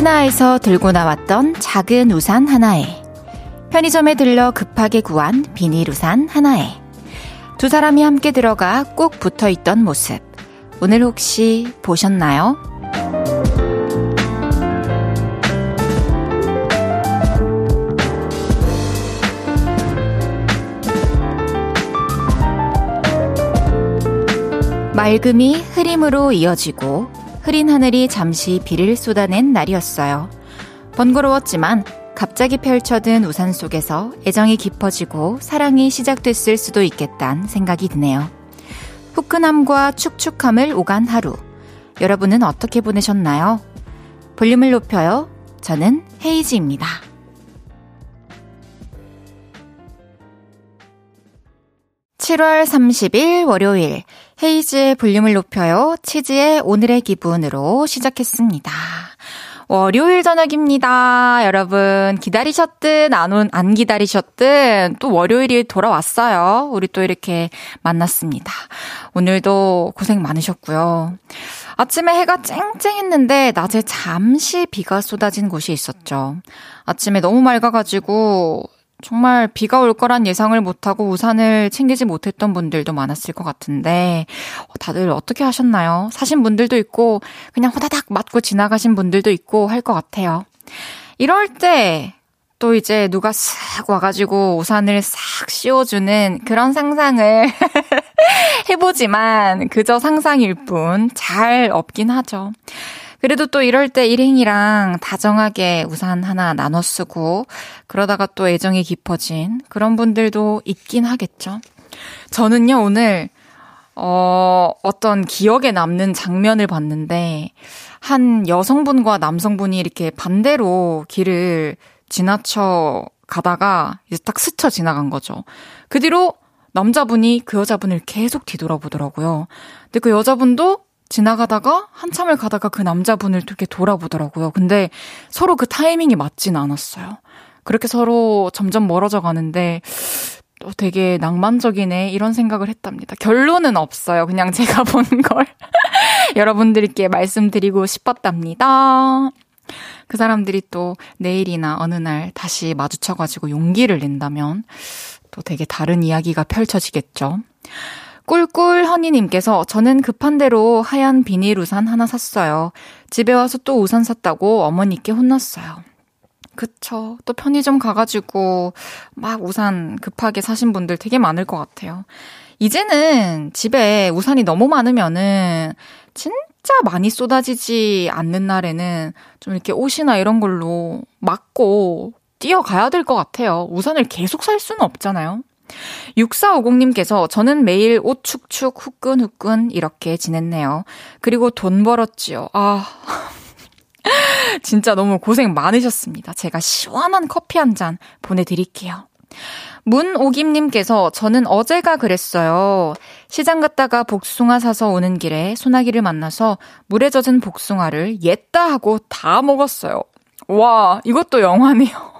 혹시나 해서 들고 나왔던 작은 우산 하나에 편의점에 들러 급하게 구한 비닐 우산 하나에 두 사람이 함께 들어가 꼭 붙어 있던 모습. 오늘 혹시 보셨나요? 맑음이 흐림으로 이어지고 흐린 하늘이 잠시 비를 쏟아낸 날이었어요. 번거로웠지만 갑자기 펼쳐든 우산 속에서 애정이 깊어지고 사랑이 시작됐을 수도 있겠단 생각이 드네요. 후끈함과 축축함을 오간 하루. 여러분은 어떻게 보내셨나요? 볼륨을 높여요. 저는 헤이지입니다. 7월 30일 월요일 헤이즈의 볼륨을 높여요. 치즈의 오늘의 기분으로 시작했습니다. 월요일 저녁입니다. 여러분, 기다리셨든, 안, 온, 안 기다리셨든, 또 월요일이 돌아왔어요. 우리 또 이렇게 만났습니다. 오늘도 고생 많으셨고요. 아침에 해가 쨍쨍했는데, 낮에 잠시 비가 쏟아진 곳이 있었죠. 아침에 너무 맑아가지고, 정말 비가 올 거란 예상을 못하고 우산을 챙기지 못했던 분들도 많았을 것 같은데, 어, 다들 어떻게 하셨나요? 사신 분들도 있고, 그냥 호다닥 맞고 지나가신 분들도 있고 할 것 같아요. 이럴 때, 또 이제 누가 싹 와가지고 우산을 싹 씌워주는 그런 상상을 해보지만 그저 상상일 뿐 잘 없긴 하죠. 그래도 또 이럴 때 일행이랑 다정하게 우산 하나 나눠 쓰고 그러다가 또 애정이 깊어진 그런 분들도 있긴 하겠죠. 저는요, 오늘, 어, 어떤 기억에 남는 장면을 봤는데, 한 여성분과 남성분이 이렇게 반대로 길을 지나쳐 가다가 이제 딱 스쳐 지나간 거죠. 그 뒤로 남자분이 그 여자분을 계속 뒤돌아보더라고요. 근데 그 여자분도 지나가다가 한참을 가다가 그 남자분을 이렇게 돌아보더라고요. 근데 서로 그 타이밍이 맞진 않았어요. 그렇게 서로 점점 멀어져 가는데 또 되게 낭만적이네 이런 생각을 했답니다. 결론은 없어요. 그냥 제가 본 걸 여러분들께 말씀드리고 싶었답니다. 그 사람들이 또 내일이나 어느 날 다시 마주쳐가지고 용기를 낸다면 또 되게 다른 이야기가 펼쳐지겠죠. 꿀꿀 허니님께서 저는 급한 대로 하얀 비닐 우산 하나 샀어요. 집에 와서 또 우산 샀다고 어머니께 혼났어요. 그쵸. 또 편의점 가가지고 막 우산 급하게 사신 분들 되게 많을 것 같아요. 이제는 집에 우산이 너무 많으면은 진짜 많이 쏟아지지 않는 날에는 좀 이렇게 옷이나 이런 걸로 막고 뛰어가야 될 것 같아요. 우산을 계속 살 수는 없잖아요. 6450님께서 저는 매일 옷 축축 후끈후끈 이렇게 지냈네요. 그리고 돈 벌었지요. 아. 진짜 너무 고생 많으셨습니다. 제가 시원한 커피 한 잔 보내드릴게요. 문오김님께서 저는 어제가 그랬어요. 시장 갔다가 복숭아 사서 오는 길에 소나기를 만나서 물에 젖은 복숭아를 옛다 하고 다 먹었어요. 와, 이것도 영화네요.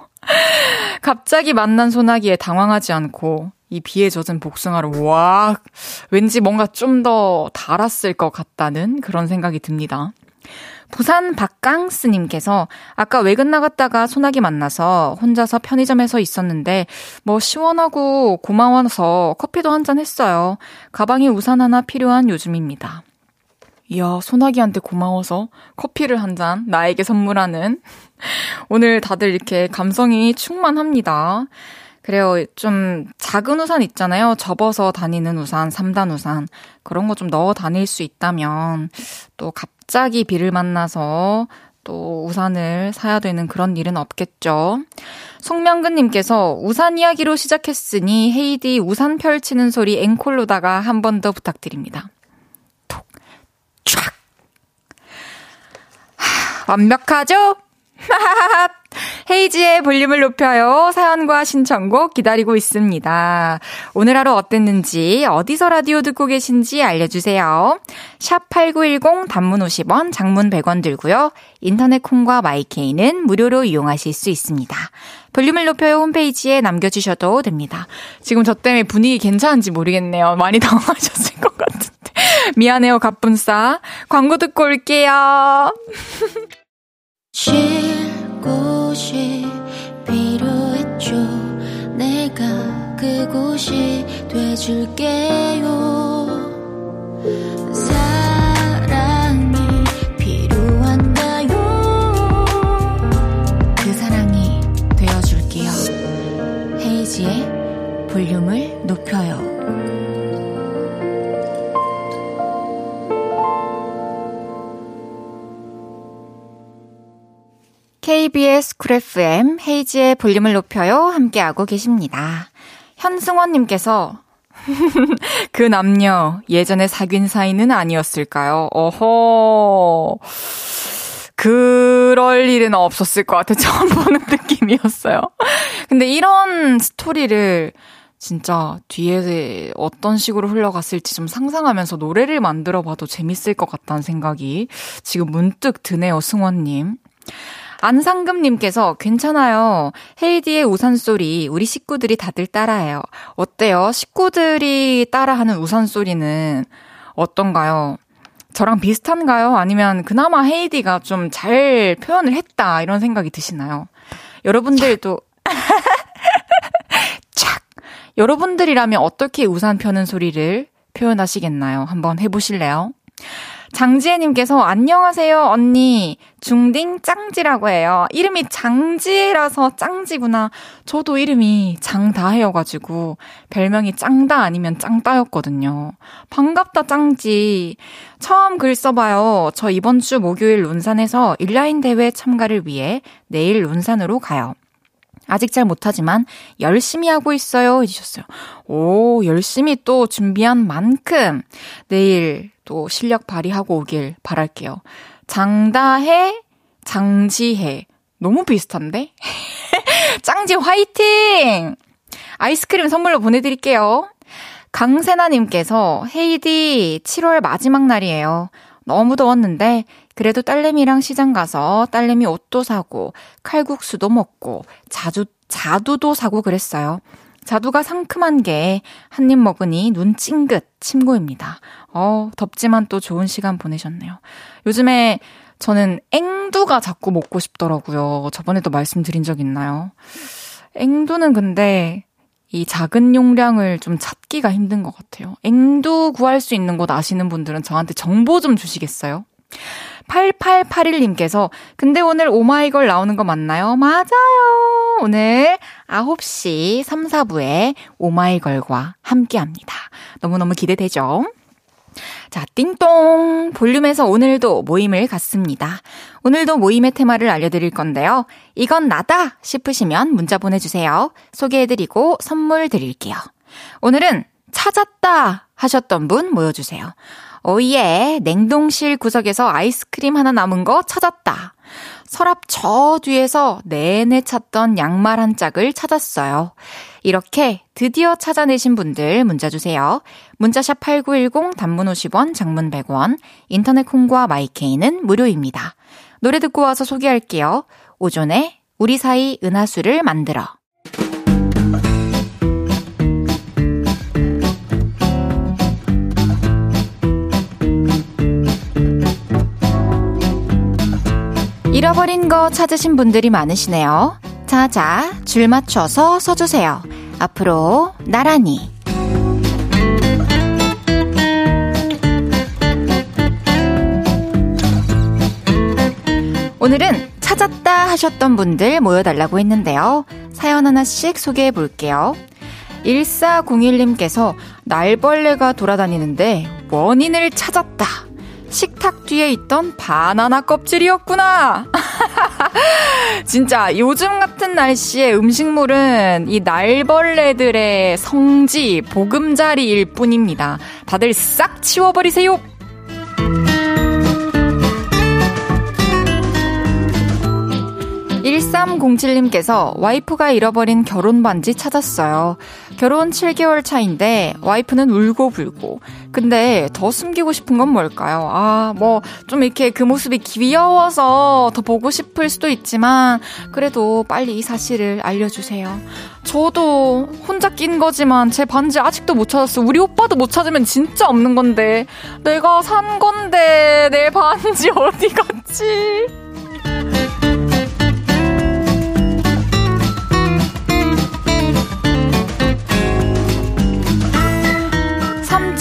갑자기 만난 소나기에 당황하지 않고 이 비에 젖은 복숭아를 와 왠지 뭔가 좀 더 달았을 것 같다는 그런 생각이 듭니다. 부산 박강스님께서 아까 외근 나갔다가 소나기 만나서 혼자서 편의점에서 있었는데 뭐 시원하고 고마워서 커피도 한 잔 했어요. 가방에 우산 하나 필요한 요즘입니다. 이야, 소나기한테 고마워서 커피를 한 잔 나에게 선물하는 오늘 다들 이렇게 감성이 충만합니다. 그래요. 좀 작은 우산 있잖아요. 접어서 다니는 우산, 3단 우산. 그런 거 좀 넣어 다닐 수 있다면 또 갑자기 비를 만나서 또 우산을 사야 되는 그런 일은 없겠죠. 송명근님께서 우산 이야기로 시작했으니 헤이디 우산 펼치는 소리 앵콜로다가 한 번 더 부탁드립니다. 톡, 촥. 완벽하죠? 헤이지의 볼륨을 높여요. 사연과 신청곡 기다리고 있습니다. 오늘 하루 어땠는지, 어디서 라디오 듣고 계신지 알려주세요. 샵8910 단문 50원, 장문 100원 들고요. 인터넷 콩과 마이케이는 무료로 이용하실 수 있습니다. 볼륨을 높여요 홈페이지에 남겨주셔도 됩니다. 지금 저 때문에 분위기 괜찮은지 모르겠네요. 많이 당황하셨을 것 같은데. 미안해요, 갑분싸. 광고 듣고 올게요. 쉴 곳이 필요했죠. 내가 그곳이 돼줄게요. 볼륨을 높여요. KBS 쿨 FM 헤이지의 볼륨을 높여요. 함께하고 계십니다. 현승원님께서 그 남녀 예전에 사귄 사이는 아니었을까요? 어허. 그럴 일은 없었을 것 같아. 처음 보는 느낌이었어요. 근데 이런 스토리를 진짜 뒤에 어떤 식으로 흘러갔을지 좀 상상하면서 노래를 만들어 봐도 재밌을 것 같다는 생각이 지금 문득 드네요, 승원님. 안상금님께서 괜찮아요. 헤이디의 우산 소리 우리 식구들이 다들 따라해요. 어때요? 식구들이 따라하는 우산 소리는 어떤가요? 저랑 비슷한가요? 아니면 그나마 헤이디가 좀 잘 표현을 했다 이런 생각이 드시나요? 여러분들도 여러분들이라면 어떻게 우산 펴는 소리를 표현하시겠나요? 한번 해보실래요? 장지혜님께서 안녕하세요 언니 중딩 짱지라고 해요. 이름이 장지혜라서 짱지구나. 저도 이름이 장다혜여가지고 별명이 짱다 아니면 짱따였거든요. 반갑다 짱지. 처음 글 써봐요. 저 이번 주 목요일 룬산에서 인라인 대회 참가를 위해 내일 룬산으로 가요. 아직 잘 못하지만 열심히 하고 있어요. 해주셨어요. 오, 열심히 또 준비한 만큼 내일 또 실력 발휘하고 오길 바랄게요. 장다해, 장지해. 너무 비슷한데? 짱지 화이팅! 아이스크림 선물로 보내드릴게요. 강세나님께서 헤이디 7월 마지막 날이에요. 너무 더웠는데 그래도 딸내미랑 시장 가서 딸내미 옷도 사고 칼국수도 먹고 자주 자두도 사고 그랬어요. 자두가 상큼한 게 한 입 먹으니 눈 찡긋 침고입니다. 어, 덥지만 또 좋은 시간 보내셨네요. 요즘에 저는 앵두가 자꾸 먹고 싶더라고요. 저번에도 말씀드린 적 있나요? 앵두는 근데 이 작은 용량을 좀 찾기가 힘든 것 같아요. 앵두 구할 수 있는 곳 아시는 분들은 저한테 정보 좀 주시겠어요? 8881님께서, 근데 오늘 오마이걸 나오는 거 맞나요? 맞아요! 오늘 9시 3, 4부에 오마이걸과 함께 합니다. 너무너무 기대되죠? 자, 띵동! 볼륨에서 오늘도 모임을 갖습니다. 오늘도 모임의 테마를 알려드릴 건데요. 이건 나다! 싶으시면 문자 보내주세요. 소개해드리고 선물 드릴게요. 오늘은 찾았다! 하셨던 분 모여주세요. 오예, 냉동실 구석에서 아이스크림 하나 남은 거 찾았다. 서랍 저 뒤에서 내내 찾던 양말 한 짝을 찾았어요. 이렇게 드디어 찾아내신 분들 문자 주세요. 문자샵 8910 단문 50원, 장문 100원, 인터넷 콩과 마이케이는 무료입니다. 노래 듣고 와서 소개할게요. 오존의 우리 사이 은하수를 만들어. 잃어버린 거 찾으신 분들이 많으시네요. 자자, 줄 맞춰서 서주세요. 앞으로 나란히. 오늘은 찾았다 하셨던 분들 모여달라고 했는데요. 사연 하나씩 소개해 볼게요. 1401님께서 날벌레가 돌아다니는데 원인을 찾았다. 식탁 뒤에 있던 바나나 껍질이었구나. 진짜 요즘 같은 날씨에 음식물은 이 날벌레들의 성지, 보금자리일 뿐입니다. 다들 싹 치워버리세요. 1307님께서 와이프가 잃어버린 결혼 반지 찾았어요. 결혼 7개월 차인데 와이프는 울고불고. 근데 더 숨기고 싶은 건 뭘까요? 아, 뭐 좀 이렇게 그 모습이 귀여워서 더 보고 싶을 수도 있지만 그래도 빨리 이 사실을 알려주세요. 저도 혼자 낀 거지만 제 반지 아직도 못 찾았어요. 우리 오빠도 못 찾으면 진짜 없는 건데. 내가 산 건데 내 반지 어디 갔지?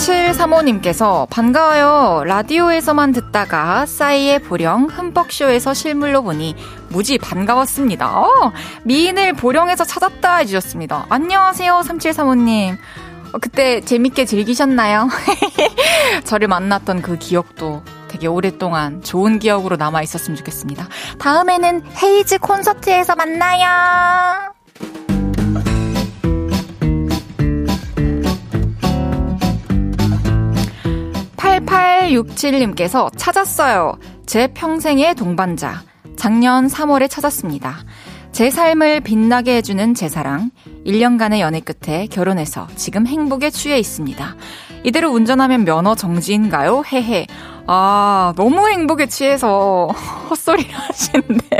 3735님께서 반가워요. 라디오에서만 듣다가 싸이의 보령 흠뻑쇼에서 실물로 보니 무지 반가웠습니다. 어, 미인을 보령에서 찾았다 해주셨습니다. 안녕하세요, 3735님. 어, 그때 재밌게 즐기셨나요? 저를 만났던 그 기억도 되게 오랫동안 좋은 기억으로 남아 있었으면 좋겠습니다. 다음에는 헤이즈 콘서트에서 만나요. 8867님께서 찾았어요. 제 평생의 동반자. 작년 3월에 찾았습니다. 제 삶을 빛나게 해주는 제 사랑. 1년간의 연애 끝에 결혼해서 지금 행복에 취해 있습니다. 이대로 운전하면 면허 정지인가요? 헤헤. 아, 너무 행복에 취해서 헛소리를 하시는데.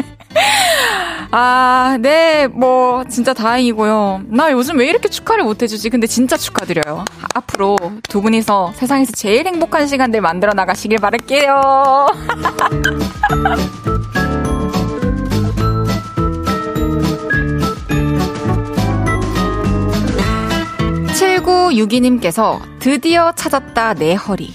아, 네, 뭐, 진짜 다행이고요. 나 요즘 왜 이렇게 축하를 못 해주지? 근데 진짜 축하드려요. 앞으로 두 분이서 세상에서 제일 행복한 시간들 만들어 나가시길 바랄게요. 7962님께서 드디어 찾았다 내 허리.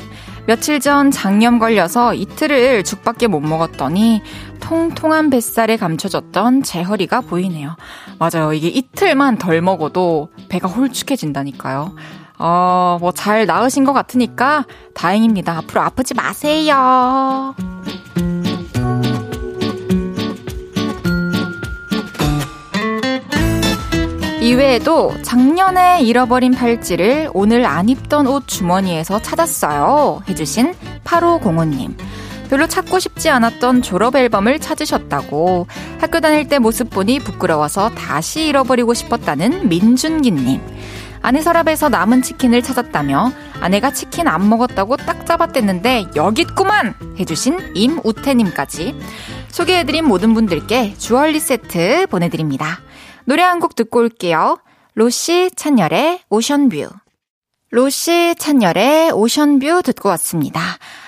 며칠 전 장염 걸려서 이틀을 죽밖에 못 먹었더니 통통한 뱃살에 감춰졌던 제 허리가 보이네요. 맞아요. 이게 이틀만 덜 먹어도 배가 홀쭉해진다니까요. 어, 뭐 잘 나으신 것 같으니까 다행입니다. 앞으로 아프지 마세요. 이외에도 작년에 잃어버린 팔찌를 오늘 안 입던 옷 주머니에서 찾았어요. 해주신 8505님. 별로 찾고 싶지 않았던 졸업 앨범을 찾으셨다고 학교 다닐 때 모습 보니 부끄러워서 다시 잃어버리고 싶었다는 민준기님. 아내 서랍에서 남은 치킨을 찾았다며 아내가 치킨 안 먹었다고 딱 잡아댔는데 여기 있구만! 해주신 임우태님까지 소개해드린 모든 분들께 주얼리 세트 보내드립니다. 노래 한 곡 듣고 올게요. 로시 찬열의 오션뷰. 로시 찬열의 오션뷰 듣고 왔습니다.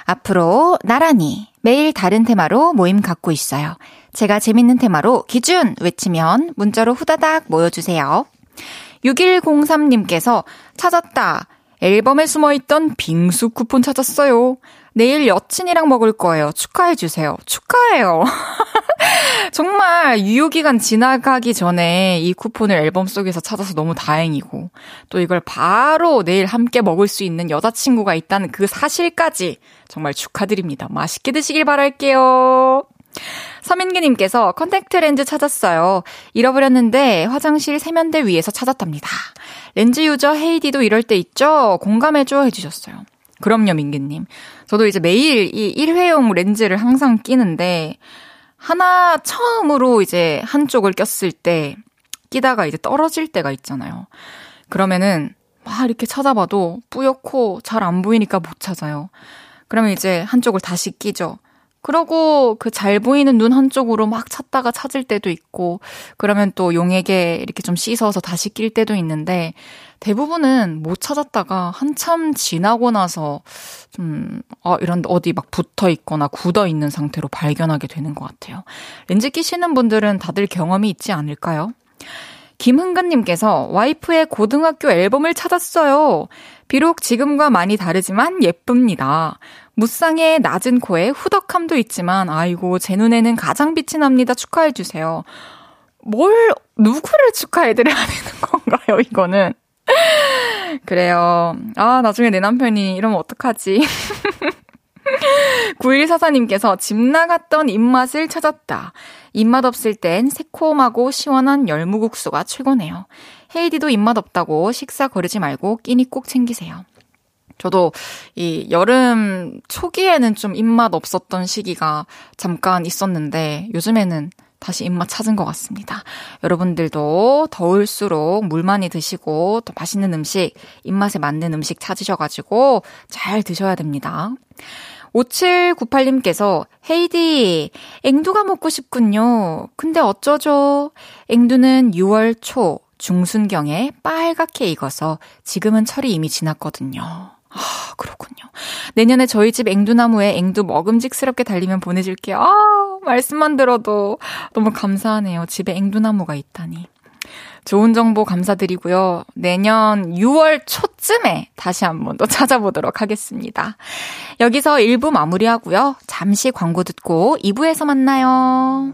앞으로 나란히 매일 다른 테마로 모임 갖고 있어요. 제가 재밌는 테마로 기준 외치면 문자로 후다닥 모여주세요. 6103님께서 찾았다. 앨범에 숨어있던 빙수 쿠폰 찾았어요. 내일 여친이랑 먹을 거예요. 축하해주세요. 축하해요. 정말 유효기간 지나가기 전에 이 쿠폰을 앨범 속에서 찾아서 너무 다행이고, 또 이걸 바로 내일 함께 먹을 수 있는 여자친구가 있다는 그 사실까지 정말 축하드립니다. 맛있게 드시길 바랄게요. 서민기님께서 컨택트 렌즈 찾았어요. 잃어버렸는데 화장실 세면대 위에서 찾았답니다. 렌즈 user 헤이디도 이럴 때 있죠? 공감해줘 해주셨어요. 그럼요, 민기님. 저도 이제 매일 이 일회용 렌즈를 항상 끼는데, 하나 처음으로 이제 한쪽을 꼈을 때, 끼다가 이제 떨어질 때가 있잖아요. 그러면은, 막 이렇게 찾아봐도 뿌옇고 잘 안 보이니까 못 찾아요. 그러면 이제 한쪽을 다시 끼죠. 그러고 그 잘 보이는 눈 한쪽으로 막 찾다가 찾을 때도 있고, 그러면 또 용액에 이렇게 좀 씻어서 다시 낄 때도 있는데, 대부분은 못 찾았다가 한참 지나고 나서 좀, 아, 이런 어디 막 붙어 있거나 굳어 있는 상태로 발견하게 되는 것 같아요. 렌즈 끼시는 분들은 다들 경험이 있지 않을까요? 김흥근님께서 와이프의 고등학교 앨범을 찾았어요. 비록 지금과 많이 다르지만 예쁩니다. 무쌍의 낮은 코에 후덕함도 있지만, 아이고, 제 눈에는 가장 빛이 납니다. 축하해 주세요. 뭘, 누구를 축하해 드려야 되는 건가요, 이거는? 그래요. 아, 나중에 내 남편이 이러면 어떡하지? 9144님께서 집 나갔던 입맛을 찾았다. 입맛 없을 땐 새콤하고 시원한 열무국수가 최고네요. 헤이디도 입맛 없다고 식사 거르지 말고 끼니 꼭 챙기세요. 저도 이 여름 초기에는 좀 입맛 없었던 시기가 잠깐 있었는데 요즘에는 다시 입맛 찾은 것 같습니다. 여러분들도 더울수록 물 많이 드시고 또 맛있는 음식, 입맛에 맞는 음식 찾으셔가지고 잘 드셔야 됩니다. 5798님께서 헤이디, 앵두가 먹고 싶군요. 근데 어쩌죠? 앵두는 6월 초 중순경에 빨갛게 익어서 지금은 철이 이미 지났거든요. 아, 그렇군요. 내년에 저희 집 앵두나무에 앵두 먹음직스럽게 달리면 보내줄게요. 아, 말씀만 들어도 너무 감사하네요. 집에 앵두나무가 있다니. 좋은 정보 감사드리고요. 내년 6월 초쯤에 다시 한번 더 찾아보도록 하겠습니다. 여기서 1부 마무리하고요. 잠시 광고 듣고 2부에서 만나요.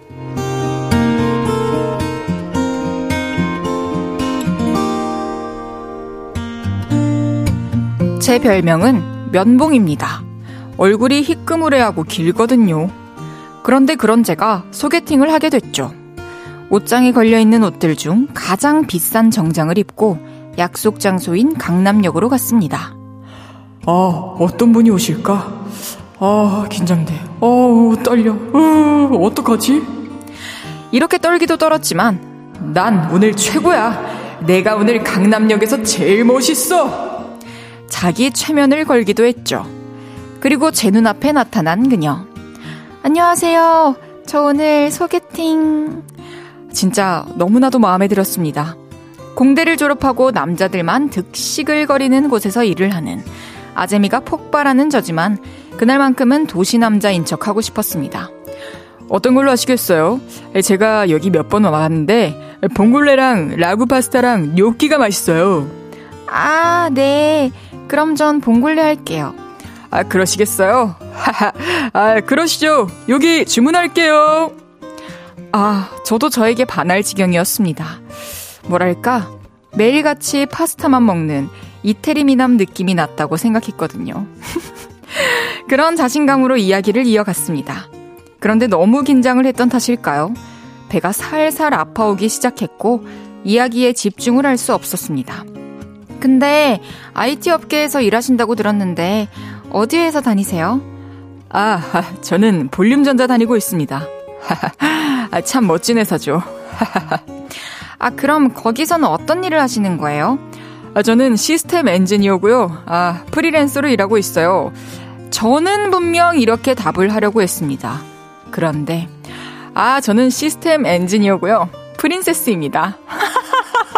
제 별명은 면봉입니다. 얼굴이 희끄무레하고 길거든요. 그런데 그런 제가 소개팅을 하게 됐죠. 옷장에 걸려있는 옷들 중 가장 비싼 정장을 입고 약속 장소인 강남역으로 갔습니다. 아, 어떤 분이 오실까? 아, 긴장돼. 어우, 떨려. 어, 어떡하지? 이렇게 떨기도 떨었지만, 난 오늘 최고야. 내가 오늘 강남역에서 제일 멋있어. 자기 최면을 걸기도 했죠. 그리고 제 눈앞에 나타난 그녀. 안녕하세요. 저 오늘 소개팅. 진짜 너무나도 마음에 들었습니다. 공대를 졸업하고 남자들만 득시글거리는 곳에서 일을 하는 아재미가 폭발하는 저지만 그날만큼은 도시 남자인 척 하고 싶었습니다. 어떤 걸로 하시겠어요? 제가 여기 몇 번 와봤는데 봉골레랑 라구 파스타랑 뇨끼가 맛있어요. 아, 네. 그럼 전 봉골레 할게요. 아, 그러시겠어요? 하하. 아, 그러시죠. 여기 주문할게요. 아, 저도 저에게 반할 지경이었습니다. 뭐랄까, 매일같이 파스타만 먹는 이태리 미남 느낌이 났다고 생각했거든요. 그런 자신감으로 이야기를 이어갔습니다. 그런데 너무 긴장을 했던 탓일까요? 배가 살살 아파오기 시작했고, 이야기에 집중을 할 수 없었습니다. 근데 IT 업계에서 일하신다고 들었는데, 어디에서 다니세요? 아, 저는 볼륨전자 다니고 있습니다. 아, 참 멋진 회사죠. 아, 그럼 거기서는 어떤 일을 하시는 거예요? 아, 저는 시스템 엔지니어고요. 아, 프리랜서로 일하고 있어요. 저는 분명 이렇게 답을 하려고 했습니다. 그런데 아, 저는 시스템 엔지니어고요. 프린세스입니다.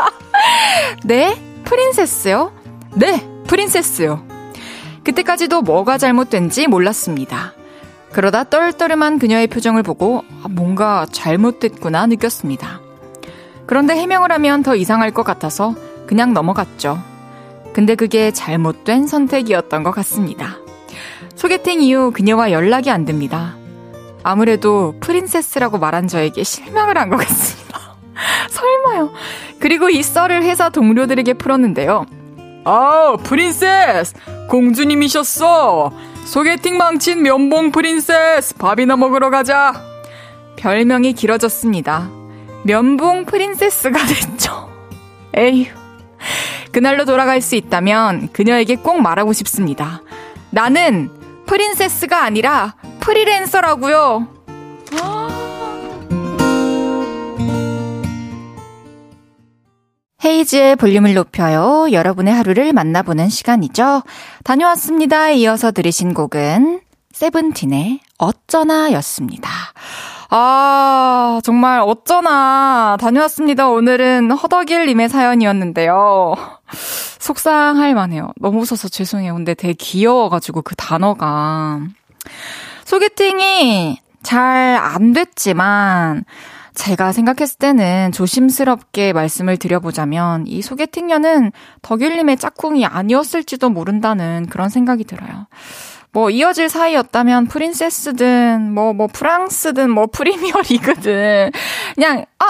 네? 프린세스요? 네, 프린세스요. 그때까지도 뭐가 잘못된지 몰랐습니다. 그러다 떨떠름한 그녀의 표정을 보고 아, 뭔가 잘못됐구나 느꼈습니다. 그런데 해명을 하면 더 이상할 것 같아서 그냥 넘어갔죠. 근데 그게 잘못된 선택이었던 것 같습니다. 소개팅 이후 그녀와 연락이 안 됩니다. 아무래도 princess라고 말한 저에게 실망을 한 것 같습니다. 설마요. 그리고 이 썰을 회사 동료들에게 풀었는데요. 아, Princess! 공주님이셨어! 소개팅 망친 면봉 princess 밥이나 먹으러 가자. 별명이 길어졌습니다. 면봉 princess가 됐죠. 에휴. 그날로 돌아갈 수 있다면 그녀에게 꼭 말하고 싶습니다. 나는 프린세스가 아니라 프리랜서라고요. 헤이즈의 볼륨을 높여요. 여러분의 하루를 만나보는 시간이죠. 다녀왔습니다. 이어서 들으신 곡은 세븐틴의 어쩌나 였습니다. 아, 정말 어쩌나 다녀왔습니다. 오늘은 허덕일님의 사연이었는데요. 속상할 만해요. 너무 웃어서 죄송해요. 근데 되게 귀여워가지고 그 단어가. 소개팅이 잘 안 됐지만, 제가 생각했을 때는 조심스럽게 말씀을 드려보자면 이 소개팅녀는 덕일님의 짝꿍이 아니었을지도 모른다는 그런 생각이 들어요. 뭐 이어질 사이였다면 프린세스든 뭐뭐 뭐 프랑스든 뭐 프리미어 리그든 그냥 아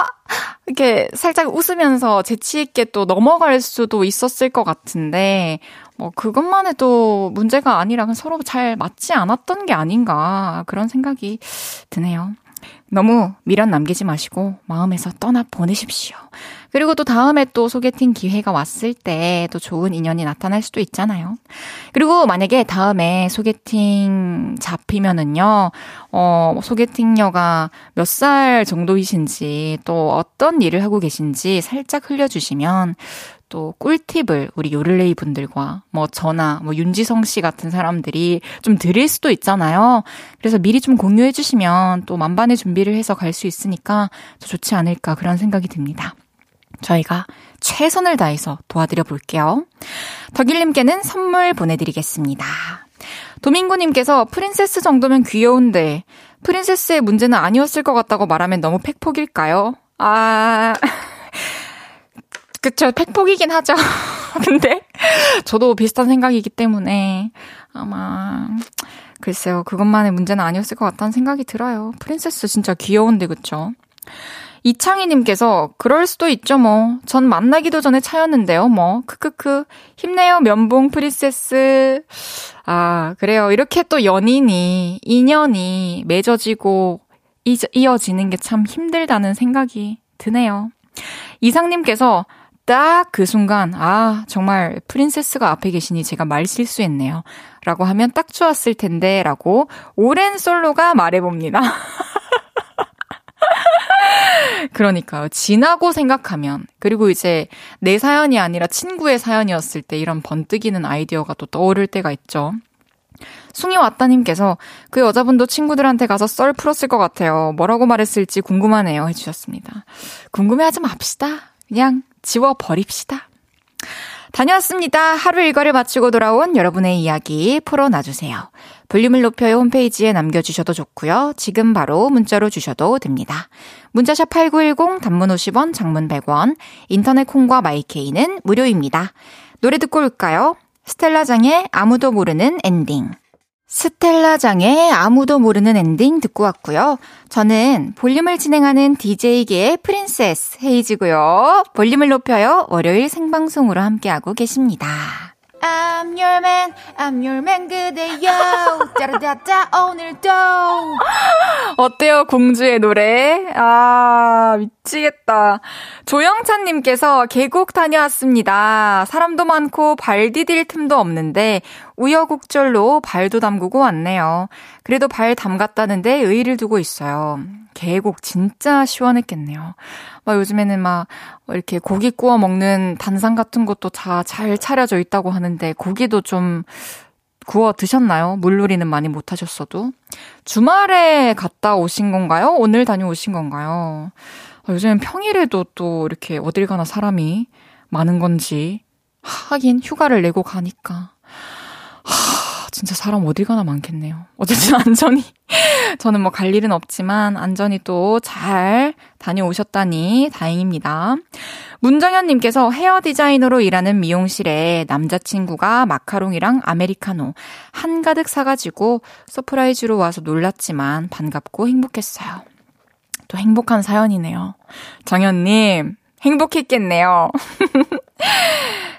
이렇게 살짝 웃으면서 재치 있게 또 넘어갈 수도 있었을 것 같은데, 뭐, 그것만 해도 문제가 아니라 서로 잘 맞지 않았던 게 아닌가, 그런 생각이 드네요. 너무 미련 남기지 마시고 마음에서 떠나 보내십시오. 그리고 또 다음에 또 소개팅 기회가 왔을 때 또 좋은 인연이 나타날 수도 있잖아요. 그리고 만약에 다음에 소개팅 잡히면은요, 어, 소개팅녀가 몇 살 정도이신지 또 어떤 일을 하고 계신지 살짝 흘려주시면 또 꿀팁을 우리 요를레이 분들과 뭐 저나 뭐 윤지성 씨 같은 사람들이 좀 드릴 수도 있잖아요. 그래서 미리 좀 공유해 주시면 또 만반의 준비를 해서 갈 수 있으니까 더 좋지 않을까 그런 생각이 듭니다. 저희가 최선을 다해서 도와드려 볼게요. 덕일님께는 선물 보내드리겠습니다. 도민구님께서 프린세스 정도면 귀여운데 프린세스의 문제는 아니었을 것 같다고 말하면 너무 팩폭일까요? 아... 그쵸, 팩폭이긴 하죠. 근데 저도 비슷한 생각이기 때문에 아마 글쎄요, 그것만의 문제는 아니었을 것 같다는 생각이 들어요. 프린세스 진짜 귀여운데 그쵸? 이창희님께서 그럴 수도 있죠 뭐. 전 만나기도 전에 차였는데요 뭐. 크크크. 힘내요 면봉 프린세스. 아 그래요. 이렇게 또 연인이 인연이 맺어지고 이어지는 게 참 힘들다는 생각이 드네요. 이상님께서 딱 그 순간, 아, 정말 프린세스가 앞에 계시니 제가 말 실수했네요. 라고 하면 딱 좋았을 텐데, 라고 오랜 솔로가 말해봅니다. 그러니까요. 지나고 생각하면, 그리고 이제 내 사연이 아니라 친구의 사연이었을 때 이런 번뜩이는 아이디어가 또 떠오를 때가 있죠. 숭이 왔다님께서 그 여자분도 친구들한테 가서 썰 풀었을 것 같아요. 뭐라고 말했을지 궁금하네요. 해주셨습니다. 궁금해하지 맙시다. 그냥 지워버립시다. 다녀왔습니다. 하루 일과를 마치고 돌아온 여러분의 이야기 풀어놔주세요. 볼륨을 높여요 홈페이지에 남겨주셔도 좋고요. 지금 바로 문자로 주셔도 됩니다. 문자샵 8910 단문 50원 장문 100원 인터넷 콩과 마이케이는 무료입니다. 노래 듣고 올까요? 스텔라장의 아무도 모르는 엔딩 스텔라장의 아무도 모르는 엔딩 듣고 왔고요. 저는 볼륨을 진행하는 DJ계의 princess 헤이즈고요. 볼륨을 높여요. 월요일 생방송으로 함께하고 계십니다. I'm your man, I'm your man 그대여 짜라짜짜 오늘도 어때요 공주의 노래? 아 미치겠다. 조영찬님께서 계곡 다녀왔습니다. 사람도 많고 발 디딜 틈도 없는데 우여곡절로 발도 담그고 왔네요. 그래도 발 담갔다는데 의의를 두고 있어요. 계곡 진짜 시원했겠네요. 막 요즘에는 막 이렇게 고기 구워 먹는 단상 같은 것도 다 잘 차려져 있다고 하는데 고기도 좀 구워 드셨나요? 물놀이는 많이 못 하셨어도. 주말에 갔다 오신 건가요? 오늘 다녀오신 건가요? 아, 요즘 평일에도 또 이렇게 어딜 가나 사람이 많은 건지. 하긴 휴가를 내고 가니까. 하, 진짜 사람 어딜 가나 많겠네요. 어쨌든 안전히 저는 뭐 갈 일은 없지만 안전히 또 잘 다녀오셨다니 다행입니다. 문정현님께서 헤어 디자이너로 일하는 미용실에 남자친구가 마카롱이랑 아메리카노 한가득 사가지고 surprise로 와서 놀랐지만 반갑고 행복했어요. 또 행복한 사연이네요. 정현님, 행복했겠네요.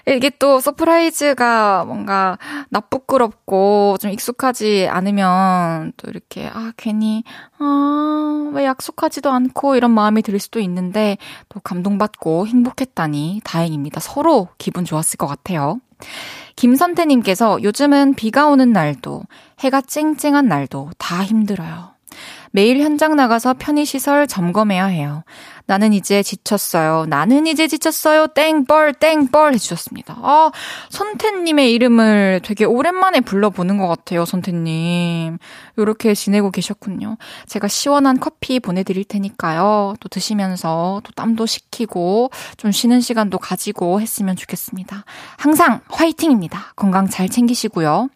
이게 또 surprise가 뭔가 남부끄럽고 좀 익숙하지 않으면 또 이렇게 아 괜히 아 왜 약속하지도 않고 이런 마음이 들 수도 있는데 또 감동받고 행복했다니 다행입니다. 서로 기분 좋았을 것 같아요. 김선태님께서 요즘은 비가 오는 날도 해가 쨍쨍한 날도 다 힘들어요. 매일 현장 나가서 편의시설 점검해야 해요. 나는 이제 지쳤어요. 나는 이제 지쳤어요. 땡벌, 땡벌 해주셨습니다. 아, 선태님의 이름을 되게 오랜만에 불러보는 것 같아요, 선태님. 이렇게 지내고 계셨군요. 제가 시원한 커피 보내드릴 테니까요. 또 드시면서 또 땀도 식히고 좀 쉬는 시간도 가지고 했으면 좋겠습니다. 항상 화이팅입니다. 건강 잘 챙기시고요.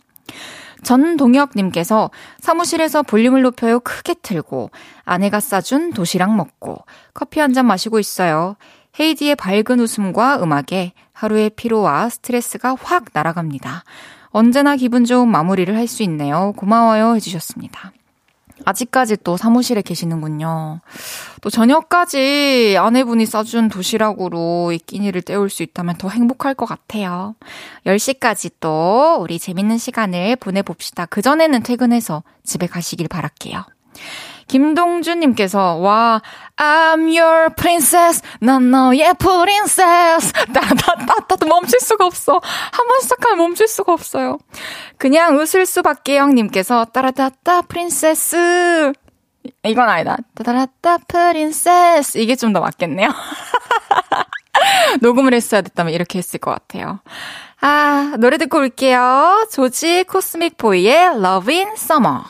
전동혁님께서 사무실에서 볼륨을 높여요 크게 틀고 아내가 싸준 도시락 먹고 커피 한 잔 마시고 있어요. 헤이디의 밝은 웃음과 음악에 하루의 피로와 스트레스가 확 날아갑니다. 언제나 기분 좋은 마무리를 할 수 있네요. 고마워요 해주셨습니다. 아직까지 또 사무실에 계시는군요. 또 저녁까지 아내분이 싸준 도시락으로 이 끼니를 때울 수 있다면 더 행복할 것 같아요. 10시까지 또 우리 재밌는 시간을 보내봅시다. 그전에는 퇴근해서 집에 가시길 바랄게요. 김동준님께서, 와, I'm your princess. 난 너의 princess. 따따따따 멈출 수가 없어. 한 번 시작하면 멈출 수가 없어요. 그냥 웃을 수밖에 형님께서, 따라따따 프린세스. 이건 아니다. 따라따 프린세스. 이게 좀 더 맞겠네요. 녹음을 했어야 됐다면 이렇게 했을 것 같아요. 아, 노래 듣고 올게요. 조지 코스믹 보이의 Love in Summer.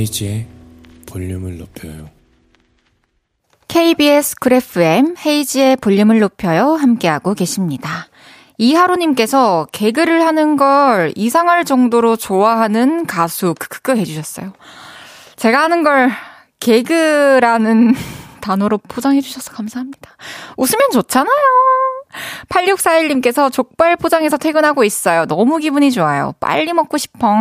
헤이즈의 볼륨을 높여요. KBS 쿨 FM 헤이즈의 볼륨을 높여요 함께하고 계십니다. 이하로님께서 개그를 하는 걸 이상할 정도로 좋아하는 가수 크크크 해주셨어요. 제가 하는 걸 개그라는 단어로 포장해주셔서 감사합니다. 웃으면 좋잖아요. 8641님께서 족발 포장해서 퇴근하고 있어요. 너무 기분이 좋아요. 빨리 먹고 싶어.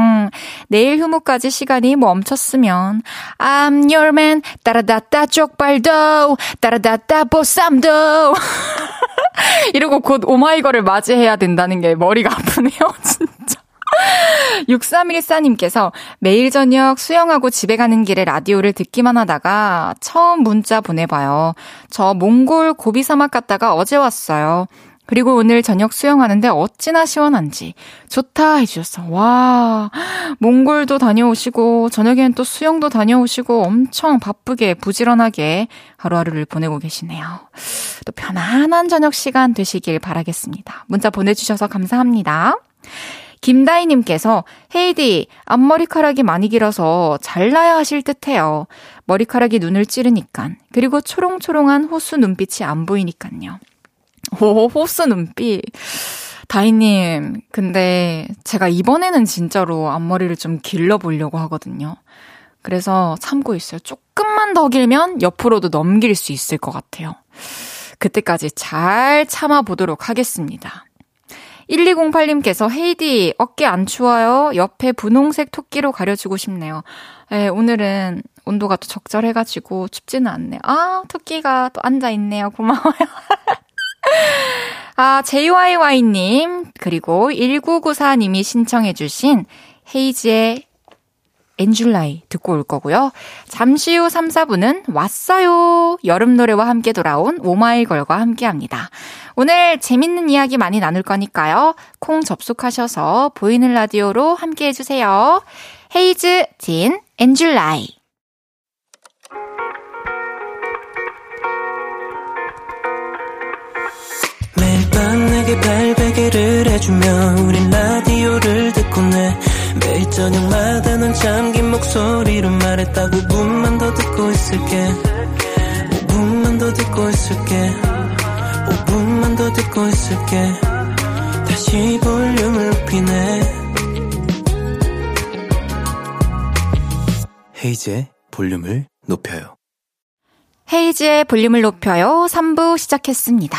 내일 휴무까지 시간이 멈췄으면 I'm your man 따라다따 족발도 따라다따 보쌈도 이러고 곧 오마이걸을 맞이해야 된다는 게 머리가 아프네요. 진짜. 6314님께서 매일 저녁 수영하고 집에 가는 길에 라디오를 듣기만 하다가 처음 문자 보내봐요. 저 몽골 고비 사막 갔다가 어제 왔어요. 그리고 오늘 저녁 수영하는데 어찌나 시원한지 좋다 해주셨어. 와, 몽골도 다녀오시고 저녁에는 또 수영도 다녀오시고 엄청 바쁘게 부지런하게 하루하루를 보내고 계시네요. 또 편안한 저녁 시간 되시길 바라겠습니다. 문자 보내주셔서 감사합니다. 김다희님께서 헤이디 앞머리카락이 많이 길어서 잘라야 하실 듯해요. 머리카락이 눈을 찌르니깐 그리고 초롱초롱한 호수 눈빛이 안 보이니깐요. 오 호수 눈빛. 다희님, 근데 제가 이번에는 진짜로 앞머리를 좀 길러보려고 하거든요. 그래서 참고 있어요. 조금만 더 길면 옆으로도 넘길 수 있을 것 같아요. 그때까지 잘 참아보도록 하겠습니다. 1208님께서 헤이디 어깨 안 추워요? 옆에 분홍색 토끼로 가려주고 싶네요. 네, 오늘은 온도가 또 적절해가지고 춥지는 않네요. 아, 토끼가 또 앉아있네요. 고마워요. 아, JYY님, 그리고 1994님이 신청해주신 헤이즈의 And July 듣고 올 거고요. 잠시 후 3, 4분은 왔어요. 여름 노래와 함께 돌아온 오마이걸과 함께 합니다. 오늘 재밌는 이야기 많이 나눌 거니까요. 콩 접속하셔서 보이는 라디오로 함께 해주세요. 헤이즈, 딘, And July. 매일 밤 내게 팔베개를 해주며 우린 라디오를 듣고 내 매일 저녁마다 넌 잠긴 목소리로 말했다 5분만 더 듣고 있을게. 5분만 더 듣고 있을게. 5분만 더 듣고 있을게. 다시 볼륨을 높이네. 헤이즈의 볼륨을 높여요. 헤이즈의 볼륨을 높여요. 3부 시작했습니다.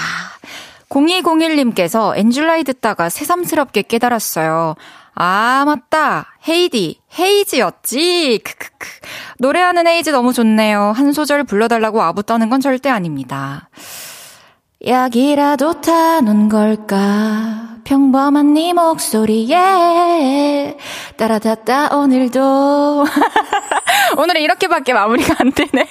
0201님께서 And July 듣다가 새삼스럽게 깨달았어요. 아, 맞다. 헤이디, 헤이즈였지. 크크크. 노래하는 헤이즈 너무 좋네요. 한 소절 불러달라고 아부 떠는 건 절대 아닙니다. 약이라도 타는 걸까? 평범한 네 목소리에 따라다따 오늘도 오늘은 이렇게밖에 마무리가 안 되네요.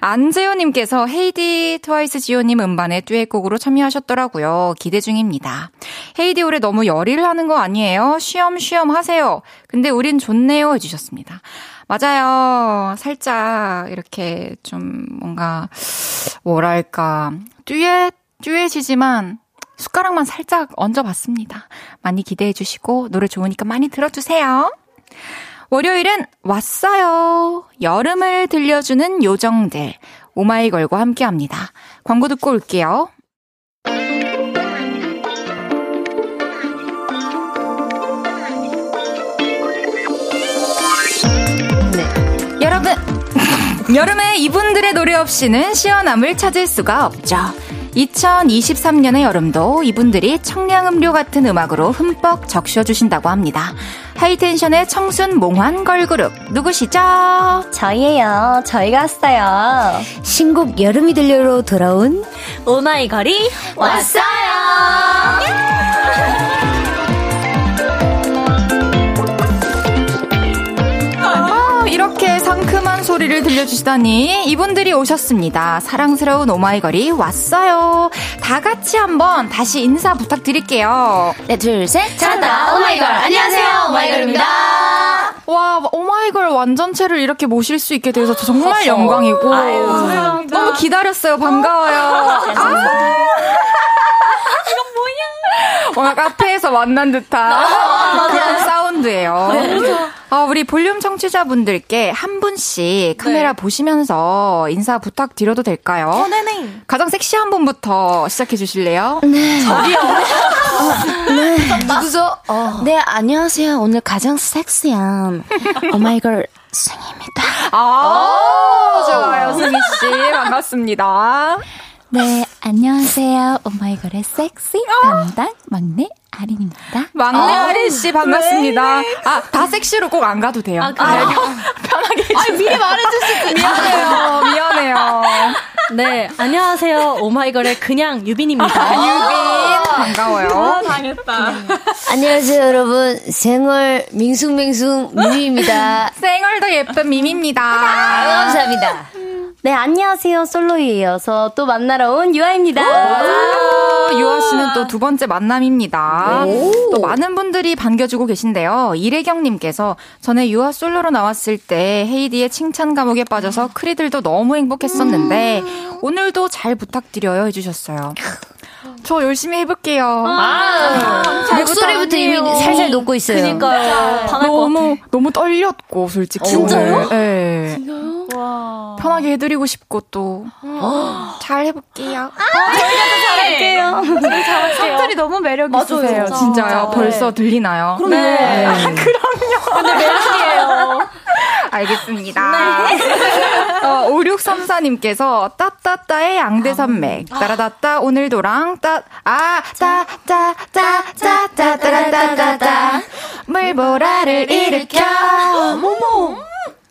안재호님께서 헤이디 트와이스 지호님 음반에 듀엣곡으로 참여하셨더라고요. 기대 중입니다. 헤이디 올해 너무 열의를 하는 거 아니에요? 쉬엄쉬엄 하세요. 근데 우린 좋네요 해주셨습니다. 맞아요. 살짝 이렇게 좀 뭔가 뭐랄까 듀엣 듀엣이지만 숟가락만 살짝 얹어봤습니다. 많이 기대해 주시고 노래 좋으니까 많이 들어주세요. 월요일은 왔어요. 여름을 들려주는 요정들. 오마이걸과 함께 합니다. 광고 듣고 올게요. 네. 여러분, 여름에 이분들의 노래 없이는 시원함을 찾을 수가 없죠. 2023년의 여름도 이분들이 청량음료 같은 음악으로 흠뻑 적셔주신다고 합니다. high tension의 청순 몽환 걸그룹 누구시죠? 저희예요. 저희가 왔어요. 신곡 여름이 들려로 돌아온 오마이걸이 왔어요. 상큼한 소리를 들려주시다니 이분들이 오셨습니다. 사랑스러운 오마이걸이 왔어요. 다 같이 한번 다시 인사 부탁드릴게요. 네, 둘, 셋. 찾았다 오마이걸. 안녕하세요. 오마이걸입니다. 와, 오마이걸 완전체를 이렇게 모실 수 있게 돼서 정말 영광이고 아유, 너무 기다렸어요. 반가워요. 아~ 뭔가 카페에서 만난 듯한 그런 사운드예요. 어, 우리 볼륨 청취자분들께 한 분씩 카메라 네. 보시면서 인사 부탁드려도 될까요? 어, 네네. 가장 섹시한 분부터 시작해 주실래요? 네. 저기요. 어, 네. 누구죠? 어. 네, 안녕하세요. 오늘 가장 섹시한 오마이걸 승입니다. 아, 좋아요, 승희씨. 반갑습니다. 네, 안녕하세요. 오마이걸의 섹시 담당 막내 아린입니다. 막내 아, 아린 씨 반갑습니다. 네. 아, 다 섹시로 꼭 안 가도 돼요. 아, 아, 편하게. 아, 미리 말해주실 미안해요. 미안해요. 네, 안녕하세요. 오마이걸의 그냥 유빈입니다. 아, 유빈. 반가워요. 아, 당했다. 안녕하세요, 여러분. 생얼 밍숭맹숭 미미입니다. 생얼도 예쁜 미미입니다. 아, 감사합니다. 네, 안녕하세요. 솔로에 이어서 또 만나러 온 유아입니다. 유아 씨는 또 두 번째 만남입니다. 또 많은 분들이 반겨주고 계신데요. 이래경님께서 전에 유아 솔로로 나왔을 때 헤이디의 칭찬 감옥에 빠져서 크리들도 너무 행복했었는데 음. 오늘도 잘 부탁드려요 해주셨어요. 저 열심히 해볼게요. 아, 아 목소리부터 이미 살살 녹고 있어요. 그니까요. 너무, 너무 떨렸고, 솔직히. 진짜요? 네. 진짜요? 와. 편하게 해드리고 싶고, 또. 어. 잘 해볼게요. 아, 저희가 더 잘할게요. 잘 잘할게요. 성들이 너무 매력 있으세요. 진짜. 진짜요. 벌써 들리나요? 그럼요. 네. 아, 그럼요. 근데 매력이에요. 알겠습니다. 네. 어, 5634님께서 따따따의 양대산맥. 아. 따라따따 오늘도랑 따, 아, 따, 따, 따, 따, 따, 따, 따, 따, 따. 물보라를 일으켜. 어머.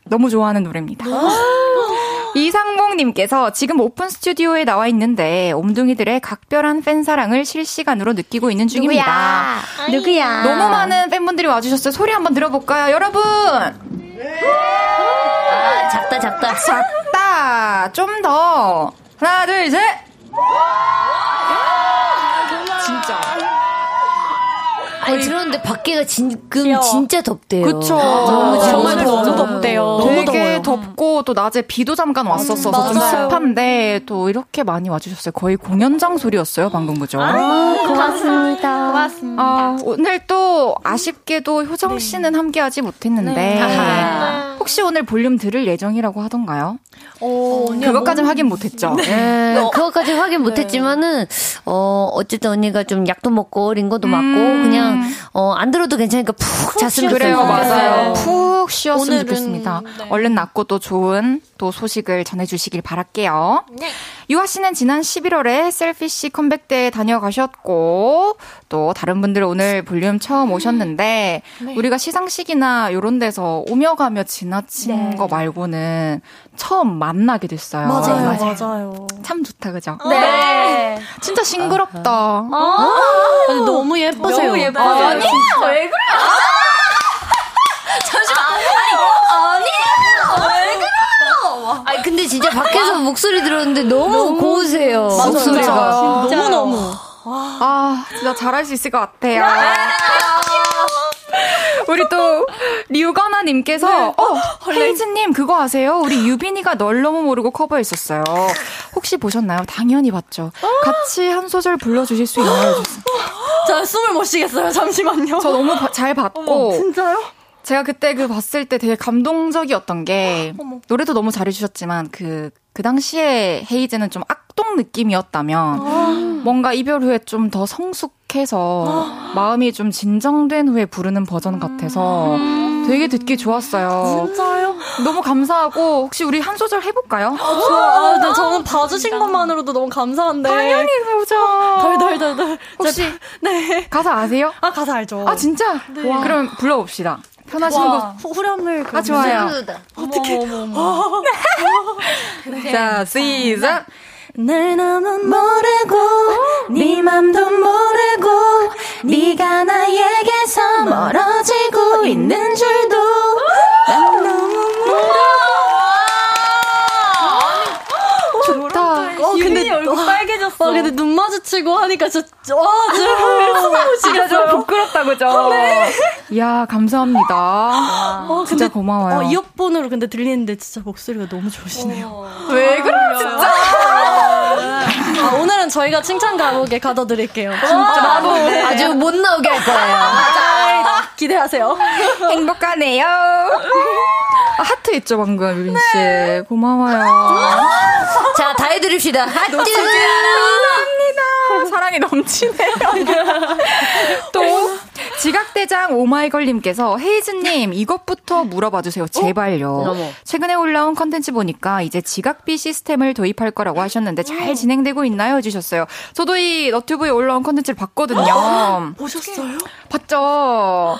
너무 좋아하는 노래입니다. 이상봉님께서 지금 오픈 스튜디오에 나와 있는데 옴둥이들의 각별한 팬 사랑을 실시간으로 느끼고 있는 중입니다. 누구야? 누구야? 너무 많은 팬분들이 와주셨어요. 소리 한번 들어볼까요, 여러분? 아, 작다, 작다. 작다. 좀 더. 하나, 둘, 셋. 진짜. 아니 들었는데 밖에가 지금 귀여워. 진짜 덥대요. 그쵸. 너무 정말 너무 덥대요. 되게 덥고 또 낮에 비도 잠깐 왔었어서 음, 좀 습한데 또 이렇게 많이 와주셨어요. 거의 공연장 소리였어요 방금 그죠? 아, 고맙습니다. 고맙습니다. 아, 오늘 또 아쉽게도 효정 씨는 함께하지 못했는데 네. 혹시 오늘 볼륨 들을 예정이라고 하던가요? 어, 그것까진 뭐... 확인 못했죠. 네. 네. 그것까지 확인 못했지만은 어 어쨌든 언니가 좀 약도 먹고 링거도 맞고 음. 그냥 어안 들어도 괜찮으니까 푹 잤으면 좋겠어요. 그래요, 맞아요. 푹 쉬었으면 오늘은, 좋겠습니다. 네. 얼른 낫고 또 좋은 또 소식을 전해주시길 바랄게요. 네. 유아 씨는 지난 11월에 셀피씨 컴백대에 다녀가셨고 또 다른 분들 오늘 볼륨 처음 오셨는데 네. 우리가 시상식이나 이런 데서 오며 가며 지나친 네. 거 말고는 처음 만나게 됐어요. 맞아요, 맞아요. 맞아요. 참 좋다, 그죠? 네. 진짜 싱그럽다. 아~ 아~ 너무 예쁘세요. 너무 예뻐요. 아, 아니, 왜 그래? 잠시만. 아니, 아니, 왜 그래요? 아니, 근데 진짜 밖에서 목소리 들었는데 너무, 너무 고우세요. 목소리가. 너무너무. 아, 진짜 잘할 수 있을 것 같아요. 우리 또 류건아님께서, 네. 어, 헤이즈님 그거 아세요? 우리 유빈이가 널 너무 모르고 커버했었어요. 혹시 보셨나요? 당연히 봤죠. 같이 한 소절 불러주실 수 있나요? 저 숨을 못 쉬겠어요. 잠시만요. 저 너무 바, 잘 봤고. 어머, 진짜요? 제가 그때 그 봤을 때 되게 감동적이었던 게. 노래도 너무 잘해주셨지만 그그 그 당시에 헤이즈는 좀 악동 느낌이었다면 아. 뭔가 이별 후에 좀 더 성숙해서 아. 마음이 좀 진정된 후에 부르는 버전 같아서 음. 되게 듣기 좋았어요. 진짜요? 너무 감사하고 혹시 우리 한 소절 해볼까요? 아, 좋아. 아, 네, 저는 봐주신 것만으로도 너무 감사한데. 당연히 해보자. 덜덜덜덜. 혹시 네 가사 아세요? 아 가사 알죠. 아 진짜? 네. 그럼 불러봅시다. 편하신 와, 거. 후렴을. 아, 좋아요. 어떻게. 자, 시작. 날 너무 모르고 네 맘도 모르고 네가 나에게서 멀어지고 있는 줄도 난 너무 근데 얼굴 빨개졌어. 와, 근데 눈 마주치고 하니까 진짜 와, 진짜 좀 부끄럽다 그죠? 네. 이야, 감사합니다. 어, 진짜 근데, 고마워요. 어, 이어폰으로 근데 들리는데 진짜 목소리가 너무 좋으시네요. 어. 왜 그래 진짜? 아, 오늘은 저희가 칭찬 감옥에 가둬드릴게요. 진짜 나도 네. 아주 못 나오게 할 거예요. 맞아. 기대하세요. 행복하네요. 아, 하트 있죠 방금 유린 씨. 네. 고마워요. 자, 다 해드립시다. 하트. 감사합니다. 사랑이 넘치네요. 또 지각대장 오마이걸님께서 헤이즈님 이것부터 물어봐 주세요. 제발요. 어? 최근에 올라온 컨텐츠 보니까 이제 지각비 시스템을 도입할 거라고 하셨는데 잘 진행되고 있나요? 해주셨어요. 저도 이 너튜브에 올라온 컨텐츠를 봤거든요. 보셨어요? 봤죠.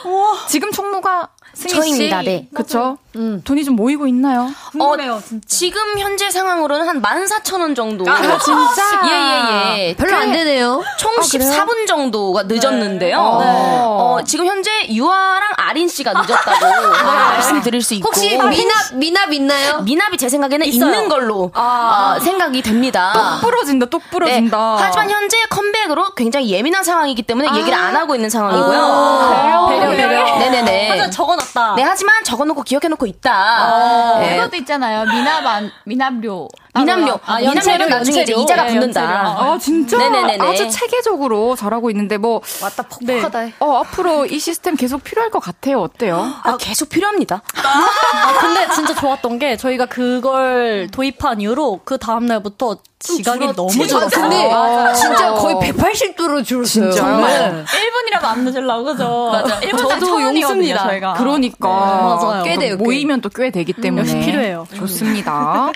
우와. 지금 총무가 저입니다. 네. 그쵸? 음. 돈이 좀 모이고 있나요? 궁금해요, 어, 지금 현재 상황으로는 한 14,000원 정도. 아, 진짜? 예, 예, 예. 별로 안 되네요. 총 아, 14분 정도가 늦었는데요. 네. 네. 어, 지금 현재 유아랑 아린 씨가 늦었다고 네. 말씀드릴 수 있고. 혹시 미납, 미납 있나요? 미납이 제 생각에는 있어요. 있는 걸로 아. 어, 생각이 됩니다. 똑 부러진다, 똑 부러진다. 네. 하지만 현재 컴백으로 굉장히 예민한 상황이기 때문에 아. 얘기를 안 하고 있는 상황이고요. 아. 배려, 배려, 배려. 네네네. 하지만 적어놨 다. 네, 하지만 적어놓고 기억해놓고 있다. 어. 네. 그것도 있잖아요. 미납 안, 미납료. 미남료. 아, 연체료 나중에 이제 이자가 네, 붙는다. 아, 진짜? 네네네. 아주 체계적으로 잘하고 있는데 뭐. 맞다, 퍽퍽하다. 네. 어, 앞으로 이 시스템 계속 필요할 것 같아요. 어때요? 아, 계속 필요합니다. 아, 근데 진짜 좋았던 게 저희가 그걸 도입한 이후로 그 다음날부터 지각이 너무 줄었어요. 근데 아, 진짜 거의 180도로 줄었어요. 정말. 1분이라도 안 늦으려고 그죠? 맞아. 1분 저도 용습니다. 저희가. 그러니까. 네, 맞아요. 꽤 돼요. 모이면 또 꽤 되기 때문에. 역시 필요해요. 좋습니다.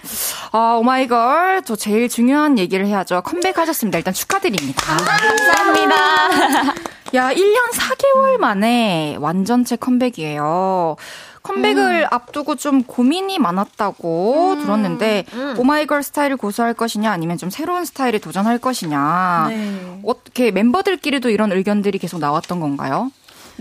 아, 오마 이걸. 저 제일 중요한 얘기를 해야죠. 컴백하셨습니다. 일단 축하드립니다. 감사합니다. 야, 1년 4개월 만에 완전체 컴백이에요. 컴백을 음. 앞두고 좀 고민이 많았다고 음. 들었는데 음. 오마이걸 스타일을 고수할 것이냐 아니면 좀 새로운 스타일에 도전할 것이냐 네. 어떻게 멤버들끼리도 이런 의견들이 계속 나왔던 건가요?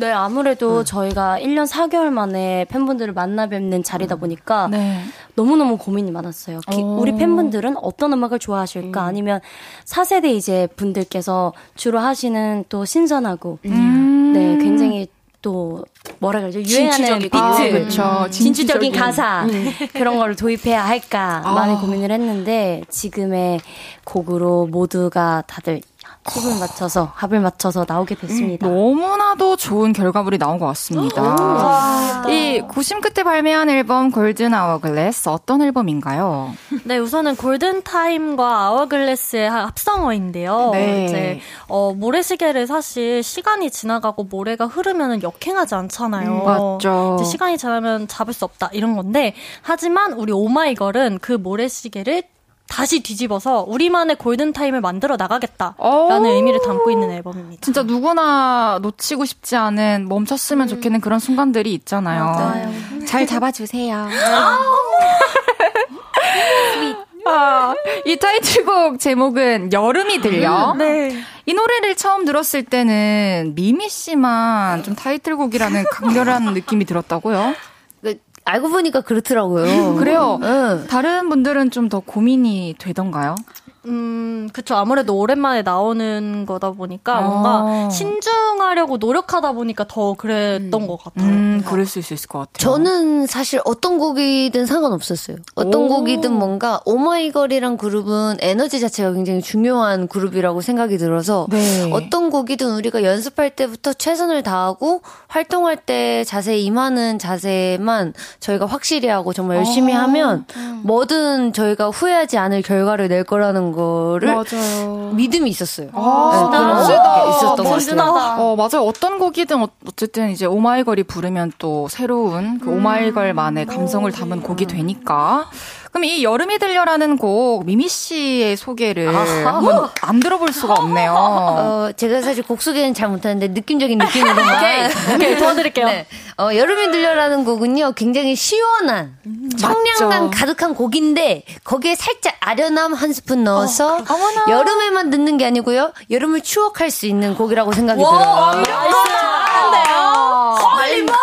네, 아무래도 음. 저희가 1년 4개월 만에 팬분들을 만나 뵙는 자리다 음. 보니까 네. 너무너무 고민이 많았어요. 기, 우리 팬분들은 어떤 음악을 좋아하실까? 음. 아니면 4세대 이제 분들께서 주로 하시는 또 신선하고 음. 네, 굉장히 또 뭐라 그러죠 유행하는 비트 아, 그렇죠 진취적인 가사 음. 그런 걸 도입해야 할까 아. 많이 고민을 했는데 지금의 곡으로 모두가 다들 합을 맞춰서 합을 맞춰서 나오게 됐습니다. 음, 너무나도 좋은 결과물이 나온 것 같습니다. 이 구심 끝에 발매한 앨범 골든 아워글래스 어떤 앨범인가요? 네, 우선은 golden time과 hourglass의 합성어인데요. 네. 이제 어, 모래시계를 사실 시간이 지나가고 모래가 흐르면 역행하지 않잖아요. 음, 맞죠. 시간이 지나면 잡을 수 없다 이런 건데 하지만 우리 오마이걸은 그 모래시계를 다시 뒤집어서 우리만의 golden time을 만들어 나가겠다라는 의미를 담고 있는 앨범입니다. 진짜 누구나 놓치고 싶지 않은 멈췄으면 음. 좋겠는 그런 순간들이 있잖아요. 맞아요. 잘 잡아주세요. 아, 이 타이틀곡 제목은 여름이 들려. 음, 네. 이 노래를 처음 들었을 때는 미미 씨만 좀 타이틀곡이라는 강렬한 느낌이 들었다고요? 알고 보니까 그렇더라고요. 그래요? 네. 다른 분들은 좀 더 고민이 되던가요? 음, 그쵸. 아무래도 오랜만에 나오는 거다 보니까 어. 뭔가 신중하려고 노력하다 보니까 더 그랬던 음. 것 같아요. 음, 그럴 수 있을 것 같아요. 저는 사실 어떤 곡이든 상관없었어요. 어떤 오. 곡이든 뭔가 오마이걸이란 그룹은 에너지 자체가 굉장히 중요한 그룹이라고 생각이 들어서 네. 어떤 곡이든 우리가 연습할 때부터 최선을 다하고 활동할 때 자세히 임하는 자세만 저희가 확실히 하고 정말 열심히 아. 하면 음. 뭐든 저희가 후회하지 않을 결과를 낼 거라는 거를 맞아요. 믿음이 있었어요. 아, 네, 그런 있었던 것 같아요. 어, 맞아요. 어떤 곡이든 어, 어쨌든 이제 오마이걸이 부르면 또 새로운 그 음. 오마이걸만의 감성을 담은 곡이 되니까 그럼 이 여름이 들려라는 곡 미미 씨의 소개를 한번 안 들어볼 수가 없네요. 어, 제가 사실 곡 소개는 잘 못하는데 느낌적인 느낌으로만 오케이, 오케이 도와드릴게요. 네. 어, 여름이 들려라는 곡은요 굉장히 시원한 음, 청량감 맞죠. 가득한 곡인데 거기에 살짝 아련함 한 스푼 넣어서 어, 여름에만 듣는 게 아니고요 여름을 추억할 수 있는 곡이라고 생각이 와, 들어요. 잘하는데요. 멀리 멀리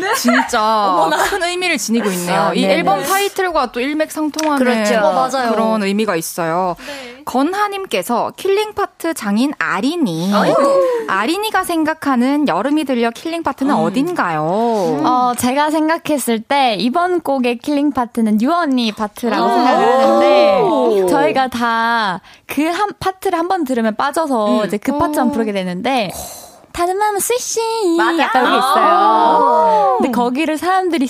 네? 진짜 큰 의미를 지니고 있네요. 아, 이 네네. 앨범 타이틀과 또 일맥상통하는 그렇죠. 어, 그런 의미가 있어요. 네. 건하님께서 killing 파트 장인 아린이 아린이가 생각하는 여름이 들려 killing 파트는 음. 어딘가요? 어, 제가 생각했을 때 이번 곡의 killing 파트는 유아 언니 파트라고 생각하는데 저희가 다 그 한 파트를 한 번 들으면 빠져서 음. 이제 그 파트만 부르게 되는데 다른 마음은 스시 맞아. 약간 여기 있어요. 근데 거기를 사람들이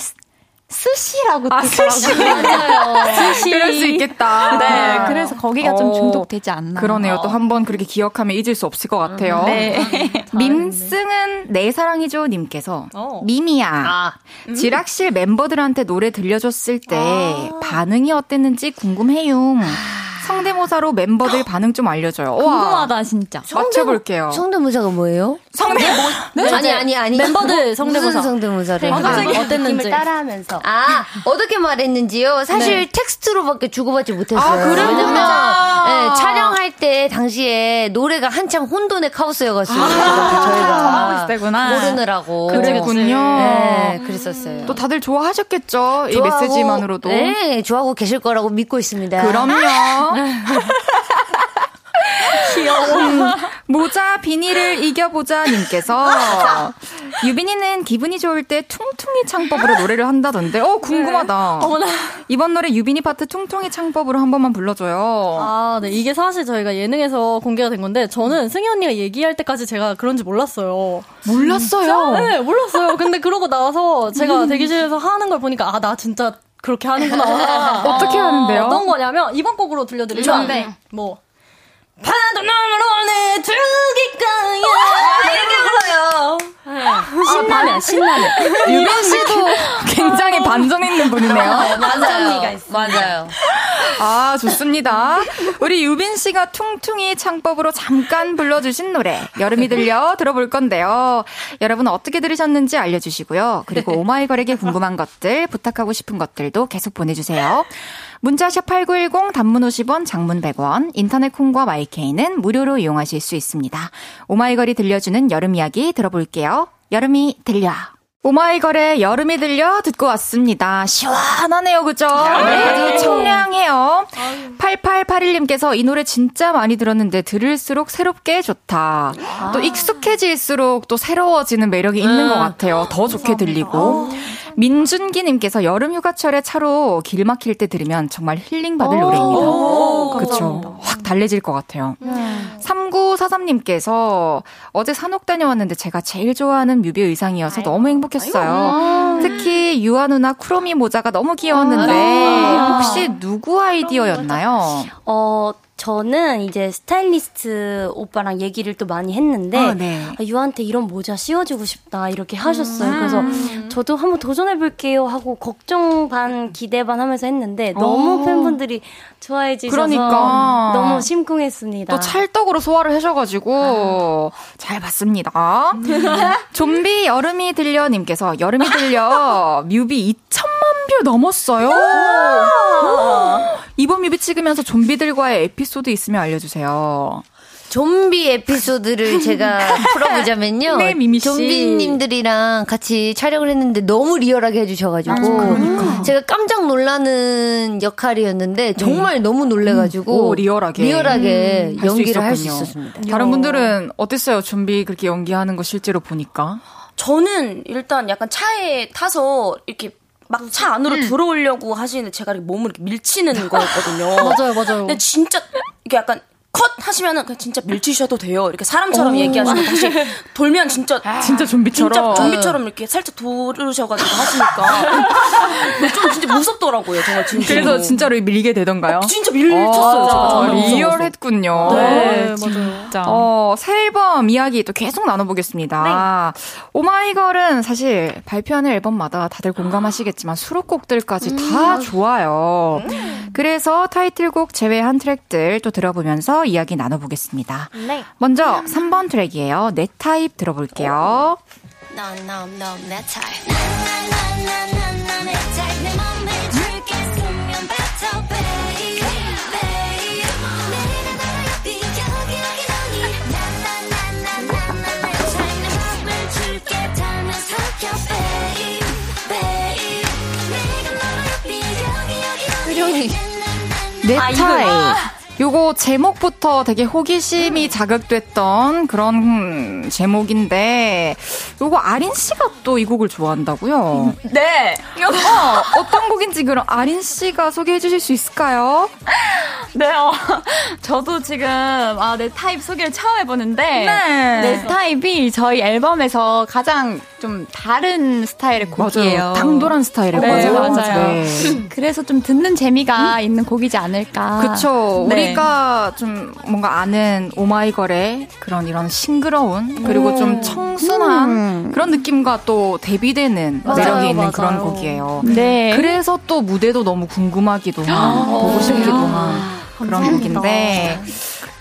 스시라고 아, 스시. 맞아요. 스시. 그럴 수 있겠다. 네. 그래서 거기가 어, 좀 중독되지 않나. 그러네요. 또 한 번 그렇게 기억하면 잊을 수 없을 것 같아요. 네. 민승은 내 사랑이죠 님께서 어. 미미야. 아. 음. 지락실 멤버들한테 노래 들려줬을 때 아. 반응이 어땠는지 궁금해요. 성대모사로 멤버들 반응 좀 알려줘요. 궁금하다 진짜. 맞춰볼게요. 성대모사가 뭐예요? 성대모 네? 아니 아니 아니 멤버들 성대모사. 무슨 성대모사를? 아, 어땠는지 따라하면서. 아 어떻게 말했는지요? 사실 네. 텍스트로밖에 주고받지 못했어요. 아 그래요? 왜냐면 네, 촬영할 때 당시에 노래가 한창 혼돈의 카오스여가지고 아, 저희가 때구나. 모르느라고 그랬군요. 네, 그랬었어요. 또 다들 좋아하셨겠죠? 이 메시지만으로도. 네, 좋아하고 계실 거라고 믿고 있습니다. 그럼요. 귀여워. 음, 모자 비닐을 이겨보자 님께서 유빈이는 기분이 좋을 때 퉁퉁이 창법으로 노래를 한다던데. 어 궁금하다. 네. 이번 노래 유빈이 파트 퉁퉁이 창법으로 한 번만 불러줘요. 아, 네. 이게 사실 저희가 예능에서 공개가 된 건데 저는 승희 언니가 얘기할 때까지 제가 그런지 몰랐어요. 몰랐어요? 네, 몰랐어요. 근데 그러고 나서 제가 음. 대기실에서 하는 걸 보니까 아, 나 진짜 그렇게 하는구나. 어떻게 하는데요? 어떤 거냐면 이번 곡으로 들려드리면 네. 뭐 파도 너머로 내두기 거야 이렇게 불러요. 신나네, 신나네. 유빈 씨도 굉장히 반전 있는 분이네요. 네, 맞아요. 맞아요. 아, 좋습니다. 우리 유빈 씨가 퉁퉁이 창법으로 잠깐 불러주신 노래, 여름이 들려 들어볼 건데요. 여러분 어떻게 들으셨는지 알려주시고요. 그리고 오마이걸에게 궁금한 것들, 부탁하고 싶은 것들도 계속 보내주세요. 문자샵 8910 단문 50원, 장문 100원, 인터넷 콩과 마이케이는 무료로 이용하실 수 있습니다. 오마이걸이 들려주는 여름 이야기 들어볼게요. 여름이 들려. 오마이걸의 여름이 들려 듣고 왔습니다. 시원하네요, 그죠? 네. 아주 청량해요. 8881님께서 이 노래 진짜 많이 들었는데 들을수록 새롭게 좋다. 아. 또 익숙해질수록 또 새로워지는 매력이 있는 것 같아요. 더 좋게 들리고. 민준기님께서 여름 휴가철에 차로 길 막힐 때 들으면 정말 힐링 받을 노래입니다. 그렇죠. 확 달래질 것 같아요. 음. 3943님께서 어제 산옥 다녀왔는데 제가 제일 좋아하는 뮤비 의상이어서 아이고. 너무 행복했어요. 아이고. 특히 유아 누나 쿠로미 모자가 너무 귀여웠는데 아. 혹시 누구 아이디어였나요? 어 저는 이제 스타일리스트 오빠랑 얘기를 또 많이 했는데 아, 네. 아, 유한테 이런 모자 씌워주고 싶다 이렇게 하셨어요. 음. 그래서 저도 한번 도전해볼게요 하고 걱정 반 기대 반 하면서 했는데 너무 어. 팬분들이 좋아해 주셔서 그러니까. 너무 심쿵했습니다. 또 찰떡으로 소화를 해줘가지고 아. 잘 봤습니다. 좀비 여름이 들려님께서 여름이 들려 뮤비 2천만 view 넘었어요. 이번 뮤비 찍으면서 좀비들과의 에피소드 있으면 알려주세요. 좀비 에피소드를 제가 풀어보자면요. 네, 미미 씨. 좀비님들이랑 같이 촬영을 했는데 너무 리얼하게 해주셔가지고 아, 그러니까. 제가 깜짝 놀라는 역할이었는데 정말 네. 너무 놀래가지고 오, 리얼하게 리얼하게 음, 연기를 할 수 있었습니다. 다른 분들은 어땠어요? 좀비 그렇게 연기하는 거 실제로 보니까? 저는 일단 약간 차에 타서 이렇게 막 차 안으로 음. 들어오려고 하시는데 제가 이렇게 몸을 이렇게 밀치는 거였거든요. 맞아요, 맞아요. 근데 진짜 이게 약간 컷 하시면은 그냥 진짜 밀치셔도 돼요. 이렇게 사람처럼 얘기하시면 다시 돌면 진짜 아, 진짜 좀비처럼 진짜 좀비처럼 이렇게 살짝 돌으셔가지고 하시니까 좀 진짜 무섭더라고요. 정말 진짜. 그래서 진짜로 밀게 되던가요? 어, 진짜 밀쳤어요. 아, 제가 리얼했군요. 네, 네 맞아요. 어, 새 앨범 이야기 또 계속 나눠보겠습니다. 네. 오마이걸은 사실 발표하는 앨범마다 다들 공감하시겠지만 수록곡들까지 음. 다 좋아요. 음. 그래서 타이틀곡 제외한 트랙들 또 들어보면서 이야기 나눠보겠습니다. 네. 먼저 3번 트랙이에요. 내 타입 들어볼게요. No, no, no, 내 타입. 내 타입. 요거 제목부터 되게 호기심이 자극됐던 그런 제목인데 요거 아린 씨가 또 이 곡을 좋아한다고요? 네. 어, 어떤 곡인지 그럼 아린 씨가 소개해 주실 수 있을까요? 네, 어, 저도 지금 아, 내 타입 소개를 처음 해보는데 네. 내 타입이 저희 앨범에서 가장 좀 다른 스타일의 곡이에요. 당돌한 스타일의 네, 맞아요. 맞아요. 네. 그래서 좀 듣는 재미가 음? 있는 곡이지 않을까. 그쵸. 네. 우리가 좀 뭔가 아는 오마이걸의 그런 이런 싱그러운 그리고 오. 좀 청순한 음. 그런 느낌과 또 대비되는 맞아요, 매력이 있는 맞아요. 그런 곡이에요. 네. 그래서 또 무대도 너무 궁금하기도 한, 보고 싶기도 한. 그런 곡인데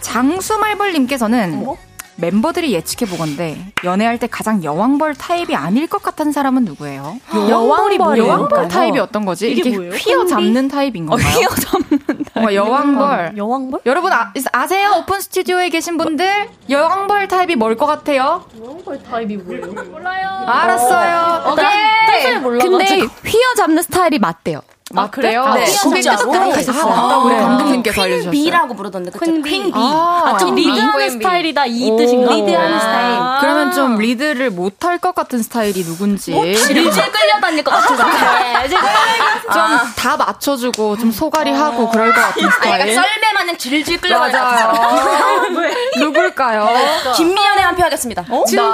장수말벌님께서는 어? 멤버들이 예측해 보건데 연애할 때 가장 여왕벌 타입이 아닐 것 같은 사람은 누구예요? 여왕벌이 뭐 여왕벌 타입이 어떤 거지? 이렇게 뭐예요? 휘어 잡는 타입인 어, 건가요? 휘어 잡는 타입. 여왕벌. 여왕벌? 여러분 아, 아세요? 오픈 스튜디오에 계신 분들 여왕벌 타입이 뭘 것 같아요? 여왕벌 타입이 뭐예요? 몰라요. 알았어요. 오케이. 근데 휘어 잡는 스타일이 맞대요. 아, 그래요? 네. 고개 끄덕끄덕 하셨어요. 아, 우리 감독님께서 알려주셨어요. bee라고 부르던데. queen bee. 아, 아, 좀 리드하는 스타일이다 이 뜻인가? 리드하는 스타일. 그러면 좀 리드를 못할 것 같은 스타일이 누군지. 질질 끌려다닐 것 같은 거. 네, 좀 다 맞춰주고 좀 속앓이 하고 그럴 것 같은 스타일. 썰매 마냥 질질 끌려다닐 누굴까요? 김미현에 한 표 하겠습니다. 어? 진짜?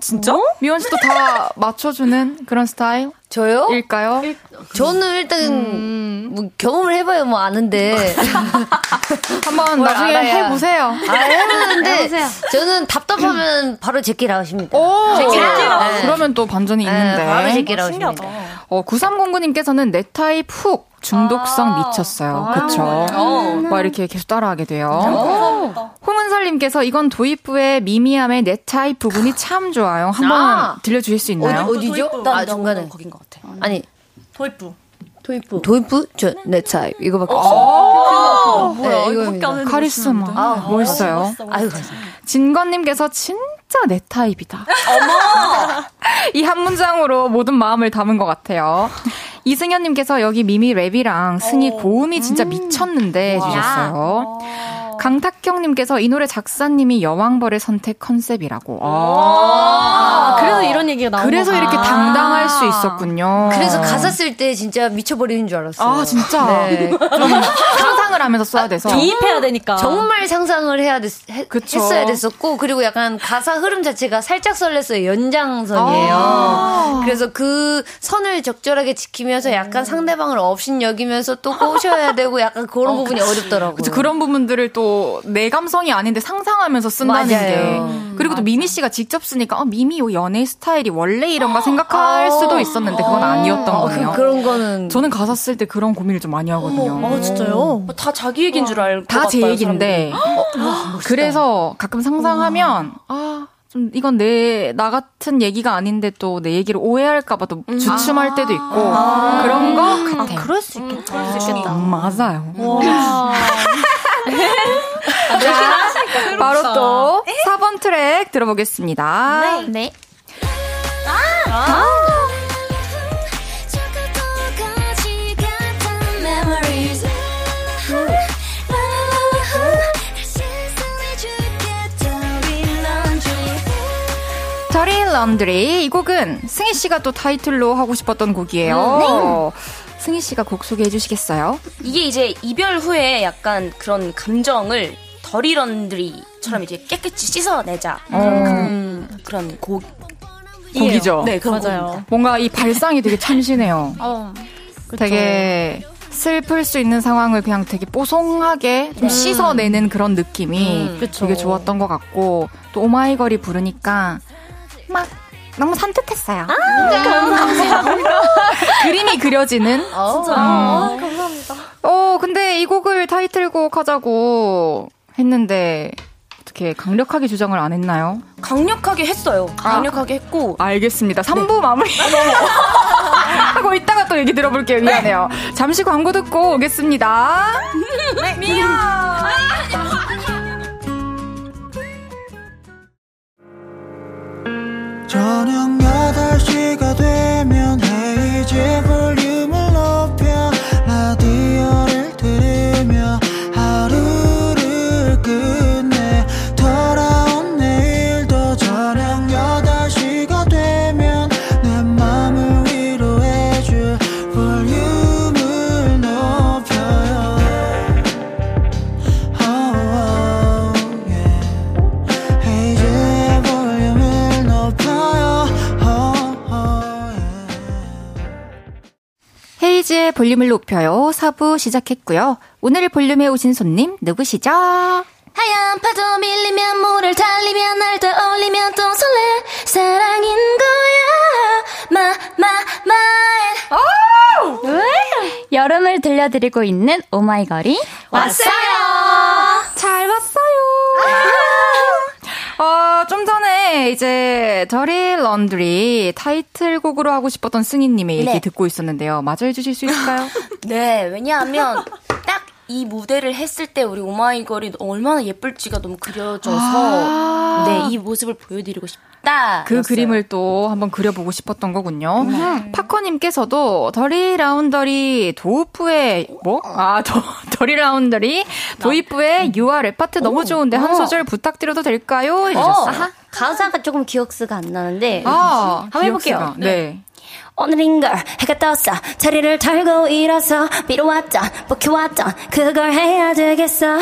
진짜? 미현 씨도 다 맞춰주는 그런 스타일? 저요? 일까요? 저는 일단 음. 뭐 경험을 해봐요 뭐 아는데 한번 나중에 알아야. 해보세요. 아 해보는데 저는 답답하면 바로 제끼 나오십니다. 오, 제끼 네. 그러면 또 반전이 네, 있는데. 바로 제끼 나오십니다. 어 9309님께서는 내 타입 훅 중독성 아~ 미쳤어요. 아~ 그쵸? 어. 막 이렇게 계속 따라하게 돼요. 어. 홍은설님께서 이건 도입부의 미미 님의 내 타입 부분이 참 좋아요. 한번 아~ 들려주실 수 있나요? 어디, 어디죠? 아, 중간에. 거긴 것 같아. 아니. 도입부. 도입부. 도입부? 저, 내 타입. 이거밖에 없어요. 뭐야, 네, 이거 카리스마. 아, 멋있어요. 아유, 진건님께서 진짜 내 타입이다. 어머! 이 한 문장으로 모든 마음을 담은 것 같아요. 이승현님께서 여기 미미 랩이랑 승희 어. 고음이 진짜 음. 미쳤는데 해주셨어요. 강탁경님께서 이 노래 작사님이 여왕벌의 선택 컨셉이라고. 아, 아 그래서 이런 얘기가 나온 그래서 거 이렇게 당당할 수 있었군요. 그래서 가사 쓸 때 진짜 미쳐버리는 줄 알았어요. 아, 진짜? 네. 상상을 하면서 써야 돼서. 대입해야 되니까. 정말 상상을 해야 됐, 해, 했어야 됐었고, 그리고 약간 가사 흐름 자체가 살짝 설렜어요. 연장선이에요. 아~ 그래서 그 선을 적절하게 지키면서 약간 상대방을 업신 여기면서 또 꼬셔야 되고 약간 그런 어, 부분이 어렵더라고요. 그쵸, 그런 부분들을 또내 감성이 아닌데 상상하면서 쓴다는 맞아요. 게 그리고 또 미미 씨가 직접 쓰니까 어, 미미 요 연애 스타일이 원래 이런가 생각할 아. 수도 있었는데 그건 아니었던 아, 그, 거예요. 그, 런 거는 저는 가사 쓸 때 그런 고민을 좀 많이 하거든요. 아 진짜요? 다 자기 얘기인 줄 알고 다 제 얘기인데 어, 그래서 가끔 상상하면 아. 좀 이건 내 나 같은 얘기가 아닌데 또 내 얘기를 오해할까봐 또 음. 주춤할 때도 있고 아~ 그런 거 같아요. 아, 그럴 수 있겠다. 그럴 수 있겠다. 음, 맞아요. 자, 바로 또 4번 트랙 들어보겠습니다. 네. 네. 아! 아! 저리 런드리 이 곡은 승희 씨가 또 타이틀로 하고 싶었던 곡이에요. 음, 네. 승희 씨가 곡 소개해 주시겠어요? 이게 이제 이별 후에 약간 그런 감정을 더리 런드리처럼 이제 깨끗이 씻어내자 음. 그런 곡 곡이죠. 네, 그 맞아요. 뭔가 이 발상이 되게 참신해요. 어, 되게 슬플 수 있는 상황을 그냥 되게 뽀송하게 좀 음. 씻어내는 그런 느낌이 음, 되게 좋았던 것 같고 또 오마이걸이 부르니까 막 너무 산뜻했어요. 아, 네. 감사합니다. 그림이 그려지는. 아, 진짜. 음. 아, 감사합니다. 어, 근데 이 곡을 타이틀곡 하자고 했는데 어떻게 강력하게 주장을 안 했나요? 강력하게 했어요. 강력하게 아, 했고. 알겠습니다. 3부 네. 마무리. 하고 이따가 또 얘기 들어볼게요. 미안해요. 잠시 광고 듣고 오겠습니다. 네, 미안. 저녁 8시가 되면 헤이즈 볼륨 볼륨을 높여요. 4부 시작했고요. 오늘 볼륨에 오신 손님 누구시죠? 하얀 파도 밀리면 물을 달리면 날 떠올리면 또 설레 사랑인 거야 마마마 여름을 들려드리고 있는 오마이걸이 왔어요 잘 왔어요. 어, 좀 전에 이제 저리 런드리 타이틀곡으로 하고 싶었던 승희님의 얘기 네. 듣고 있었는데요. 마저 해주실 수 있을까요? 네, 왜냐하면 딱 이 무대를 했을 때 우리 오마이걸이 얼마나 예쁠지가 너무 그려져서 아. 네, 이 모습을 보여드리고 싶다. 그 그림을 또 한번 그려보고 싶었던 거군요. 파커님께서도 Dirty Laundry 도입부의 뭐? 아, 더, Dirty Laundry 도입부의 유아 랩 파트 너무 좋은데 한 소절 부탁드려도 될까요? 해주셨어요. 가사가 조금 기억수가 안 나는데 아, 한번 해볼게요. 기억수가. 네. 오늘인걸 해가 떴어 자리를 털고 일어서 미뤄 왔던 묵혀왔던 그걸 해야 되겠어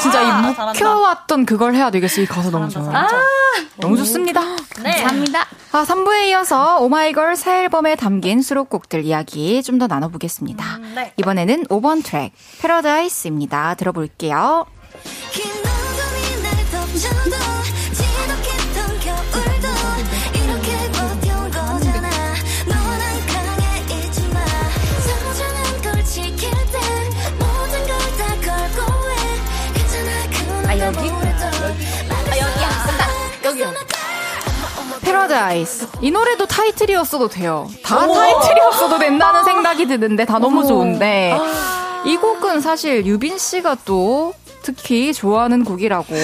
진짜 이 묵혀왔던 그걸 해야 되겠어. 이 가사 너무 좋아요. 너무 좋습니다. 감사합니다. 아, 3부에 이어서 오마이걸 새 앨범에 담긴 수록곡들 이야기 좀 더 나눠보겠습니다. 이번에는 5번 트랙, 패러다이스입니다. 들어볼게요. 패러다이스. 이 노래도 타이틀이었어도 돼요. 다 타이틀이었어도 된다는 생각이 드는데 다 너무 좋은데 이 곡은 사실 유빈 씨가 또 특히 좋아하는 곡이라고.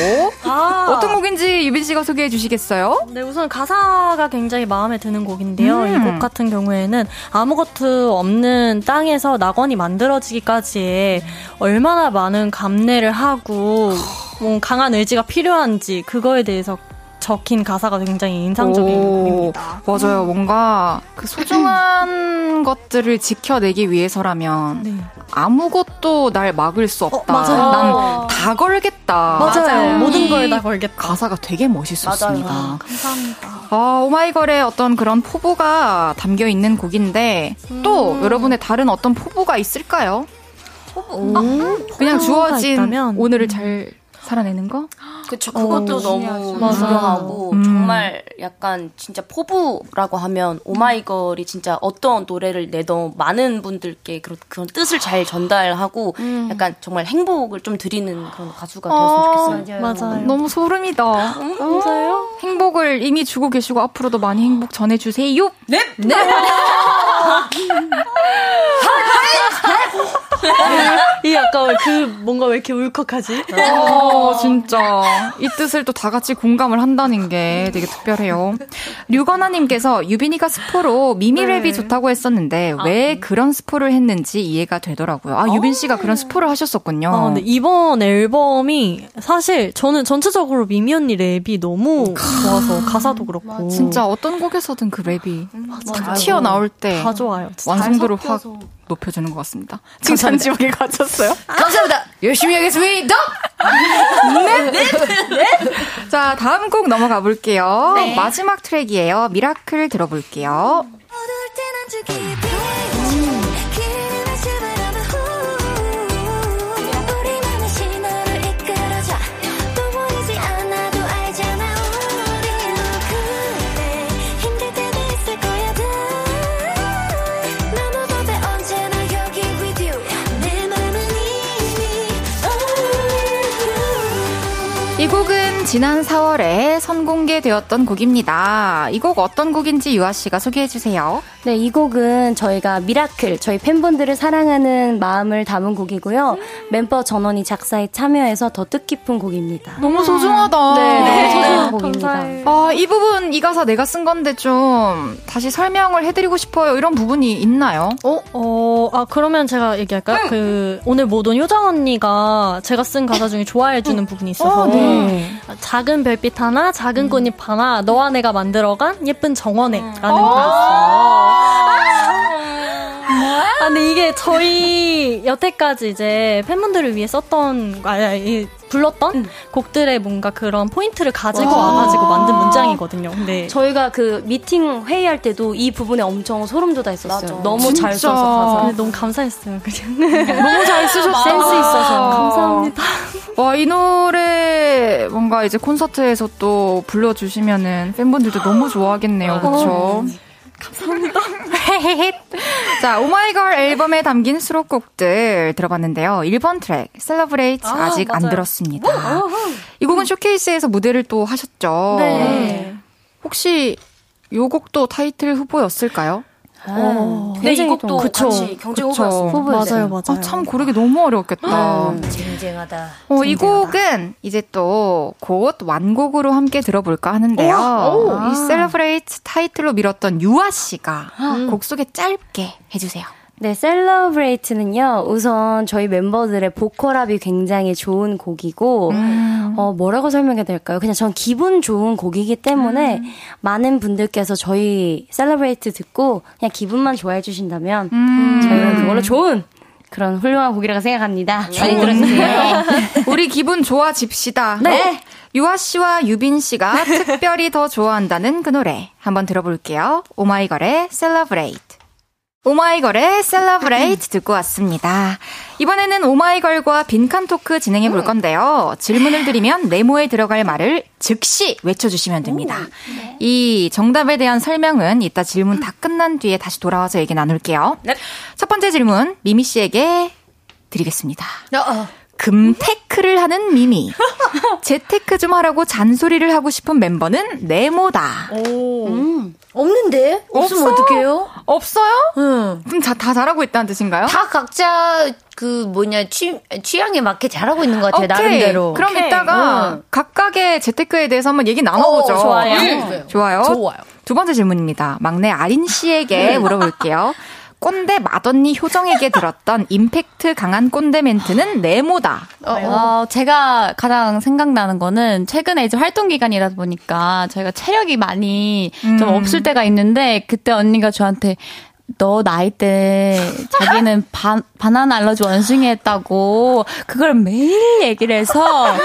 아. 어떤 곡인지 유빈 씨가 소개해 주시겠어요? 네, 우선 가사가 굉장히 마음에 드는 곡인데요. 음. 이곡 같은 경우에는 아무것도 없는 땅에서 낙원이 만들어지기까지에 얼마나 많은 감내를 하고 뭐 강한 의지가 필요한지 그거에 대해서 적힌 가사가 굉장히 인상적인 오, 곡입니다. 맞아요. 뭔가 그 소중한 것들을 지켜내기 위해서라면 네. 아무것도 날 막을 수 없다. 맞아요. 난다 걸겠다. 맞아요. 모든 이걸다 걸겠다. 가사가 되게 멋있었습니다. 맞아요. 감사합니다. 아, 오마이걸의 어떤 그런 포부가 담겨 있는 곡인데 또 음. 여러분의 다른 어떤 포부가 있을까요? 그냥 주어진 있다면? 오늘을 잘 살아내는 거? 그쵸, 그것도 어, 너무 맞아요. 중요하고, 음. 정말 약간 진짜 포부라고 하면, 오마이걸이 진짜 어떤 노래를 내도 많은 분들께 그런, 그런 뜻을 잘 전달하고, 음. 약간 정말 행복을 좀 드리는 그런 가수가 되었으면 좋겠어요. 맞아요. 너무 소름이다. 맞아요. 행복을 이미 주고 계시고 앞으로도 많이 행복 전해주세요. 네! 네! 이 약간 그 뭔가 왜 이렇게 울컥하지? 어, 진짜. 이 뜻을 또 다 같이 공감을 한다는 게 되게 특별해요. 류건아님께서 유빈이가 스포로 미미랩이 네. 좋다고 했었는데 아, 왜 네. 그런 스포를 했는지 이해가 되더라고요. 아, 유빈 씨가 그런 스포를 하셨었군요. 아, 근데 이번 앨범이 사실 저는 전체적으로 미미 언니 랩이 너무 좋아서 가사도 그렇고. 진짜 어떤 곡에서든 그 랩이 음, 탁 튀어나올 때. 다 좋아요. 완성도를 확 높여주는 것 같습니다. 칭찬 지옥에 갇혔어요? 감사합니다. 열심히 하겠습니다. 네, 네, 네. 자, 다음 곡 넘어가 볼게요. 네. 마지막 트랙이에요. Miracle 들어볼게요. 지난 4월에 선공개되었던 곡입니다. 이 곡 어떤 곡인지 유아 씨가 소개해 주세요. 네, 이 곡은 저희가 미라클, 저희 팬분들을 사랑하는 마음을 담은 곡이고요. 음. 멤버 전원이 작사에 참여해서 더 뜻깊은 곡입니다. 너무 소중하다. 네, 너무 소중한 곡입니다. 아, 이 부분, 이 가사 내가 쓴 건데 좀 다시 설명을 해드리고 싶어요. 이런 부분이 있나요? 어? 어, 아, 그러면 제가 얘기할까요? 음. 그, 오늘 못온 효정 언니가 제가 쓴 가사 중에 좋아해 주는 음. 부분이 있어서. 어, 네. 음. 작은 별빛 하나, 작은 음. 꽃잎 하나, 너와 내가 만들어간 예쁜 정원에라는 음. 거였어요. 아, 근데 이게 저희 여태까지 이제 팬분들을 위해 썼던, 아니, 불렀던 음. 곡들의 뭔가 그런 포인트를 가지고 와. 와가지고 만든 문장이거든요. 근데 저희가 그 미팅 회의할 때도 이 부분에 엄청 소름 돋아 있었어요. 맞아. 너무 진짜. 잘 써서 가사. 너무 감사했어요. 그냥 너무 잘 쓰셨어. 센스 있어서 감사합니다. 와 이 노래 뭔가 이제 콘서트에서 또 불러주시면은 팬분들도 너무 좋아하겠네요. 그렇죠? 감사합니다. 자, 오마이걸 앨범에 담긴 수록곡들 들어봤는데요. 1번 트랙, Celebrate 아직 안 들었습니다. 이 곡은 쇼케이스에서 무대를 또 하셨죠. 네. 혹시 요 곡도 타이틀 후보였을까요? 어, 네, 이 곡도 그쵸, 같이 경쟁 후보였어요. 맞아요, 맞아요. 아, 참 고르기 너무 어려웠겠다. 음, 쟁쟁하다. 어, 이 곡은 이제 또 곧 완곡으로 함께 들어볼까 하는데요. 오, 오. 이 Celebrate 타이틀로 밀었던 유아 씨가 음. 곡 소개 짧게 해주세요. 네, Celebrate는요, 우선 저희 멤버들의 보컬합이 굉장히 좋은 곡이고, 음. 어, 뭐라고 설명해야 될까요? 그냥 전 기분 좋은 곡이기 때문에, 음. 많은 분들께서 저희 Celebrate 듣고, 그냥 기분만 좋아해 주신다면, 음. 저희는 그걸로 좋은 그런 훌륭한 곡이라고 생각합니다. 많이 들어주세요. 우리 기분 좋아집시다. 네. 유아 씨와 유빈 씨가 특별히 더 좋아한다는 그 노래 한번 들어볼게요. 오마이걸의 Celebrate. 오마이걸의 Celebrate 듣고 왔습니다. 이번에는 오마이걸과 빈칸 토크 진행해 볼 건데요. 질문을 드리면 네모에 들어갈 말을 즉시 외쳐주시면 됩니다. 네. 이 정답에 대한 설명은 이따 질문 다 끝난 뒤에 다시 돌아와서 얘기 나눌게요. 네. 첫 번째 질문 미미 씨에게 드리겠습니다. 금테크를 하는 미미. 재테크 좀 하라고 잔소리를 하고 싶은 멤버는 네모다. 오. 음. 없는데? 없으면 없어? 어떡해요? 없어요? 응. 그럼 다, 다 잘하고 있다는 뜻인가요? 다 각자 그 뭐냐 취, 취향에 맞게 잘하고 있는 것 같아요. 오케이. 나름대로. 그럼 오케이. 이따가 응. 각각의 재테크에 대해서 한번 얘기 나눠보죠. 오, 어, 좋아요. 응. 좋아요. 좋아요. 두 번째 질문입니다. 막내 아린 씨에게 물어볼게요. 꼰대 맏언니 효정에게 들었던 임팩트 강한 꼰대 멘트는 네모다. 어, 어, 제가 가장 생각나는 거는 최근에 이제 활동 기간이다 보니까 저희가 체력이 많이 음. 좀 없을 때가 있는데 그때 언니가 저한테 너 나이 때 자기는 바, 바나나 알러지 원숭이 했다고 그걸 매일 얘기를 해서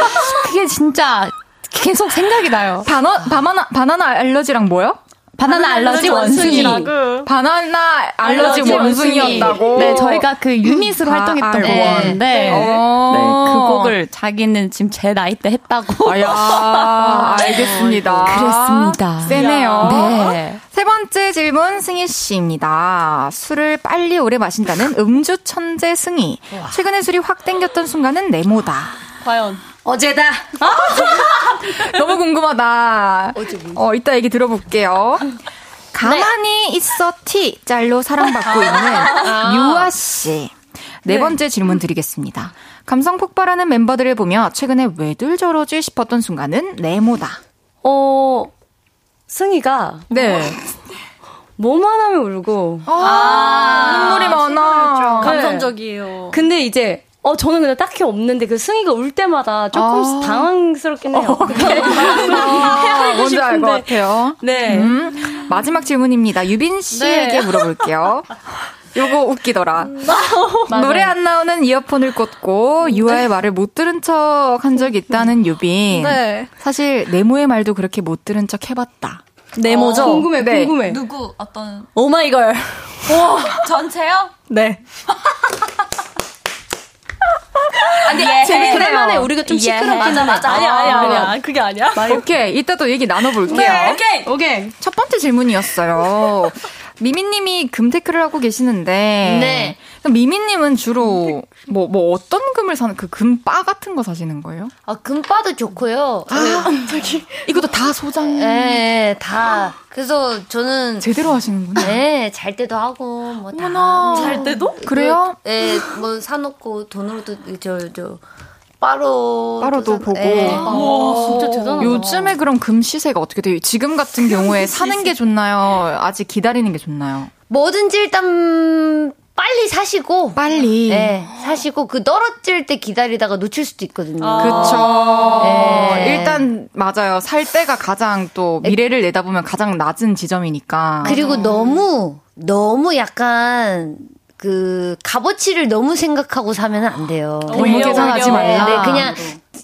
그게 진짜 계속 생각이 나요. 바나, 바나나, 바나나 알러지랑 뭐요? 바나나 알러지 원숭이. 바나나 알러지 원숭이였다고. 네, 저희가 그 유닛으로 아, 활동했던 아, 곡인데, 네. 네, 그 곡을 자기는 지금 제 나이 때 했다고. 아, 야, 알겠습니다. 그랬습니다. 세네요. 네. 세 번째 질문 승희 씨입니다. 술을 빨리 오래 마신다는 음주 천재 승희. 최근에 술이 확 땡겼던 순간은 네모다. 과연. 어제다. 너무 궁금하다. 어제 어, 이따 얘기 들어볼게요. 가만히 네. 있어 티 짤로 사랑받고 있는 아. 유아 씨. 네, 네 번째 질문 드리겠습니다. 감성 폭발하는 멤버들을 보며 최근에 왜들 저러지 싶었던 순간은 네모다. 어, 승희가. 네. 뭐만 하면 울고. 아, 아 눈물이 많아. 네. 감성적이에요. 근데 이제 어 저는 근데 딱히 없는데 그 승희가 울 때마다 조금씩 아. 당황스럽긴 해요. 어, 아, 뭔지 알 것 같아요. 네. 음, 마지막 질문입니다. 유빈 씨에게 네. 물어볼게요. 요거 웃기더라. 노래 안 나오는 이어폰을 꽂고 유아의 네. 말을 못 들은 척 한적 있다는 유빈. 네. 사실 네모의 말도 그렇게 못 들은 척 해봤다. 네모죠? 어, 궁금해, 네. 궁금해. 누구 어떤? 오마이걸. 오, 전체요? 네. 아니, 예. 재밌네요. 우리가 좀 시끄럽긴 맞아, 맞아. 아니야, 아니야, 아니야. 그게 아니야. 오케이. 이따 또 얘기 나눠볼게요. 네, 오케이. 오케이. 첫 번째 질문이었어요. 미미님이 금테크를 하고 계시는데. 네. 미미님은 주로 뭐, 뭐 어떤 금을 사는 그 금바 같은 거 사시는 거예요? 아, 금바도 좋고요. 아, 저기. 이것도 다 소장. 네, 다. 그래서 저는. 제대로 하시는구나. 네, 잘 때도 하고, 뭐 다. 잘 때도? 그래요? 네, 뭐 사놓고 돈으로도, 저, 저. 빠로 빠로도 보고 네. 와 진짜 대단하다. 요즘에 그럼 금 시세가 어떻게 돼요? 지금 같은 경우에 사는 게 좋나요? 아직 기다리는 게 좋나요? 뭐든지 일단 빨리 사시고 빨리 네, 사시고 그 떨어질 때 기다리다가 놓칠 수도 있거든요. 아~ 그렇죠. 네. 일단 맞아요. 살 때가 가장 또 미래를 내다보면 가장 낮은 지점이니까. 그리고 너무 너무 약간 그 값어치를 너무 생각하고 사면 안 돼요. 너무 계산하지 말라. 네, 그냥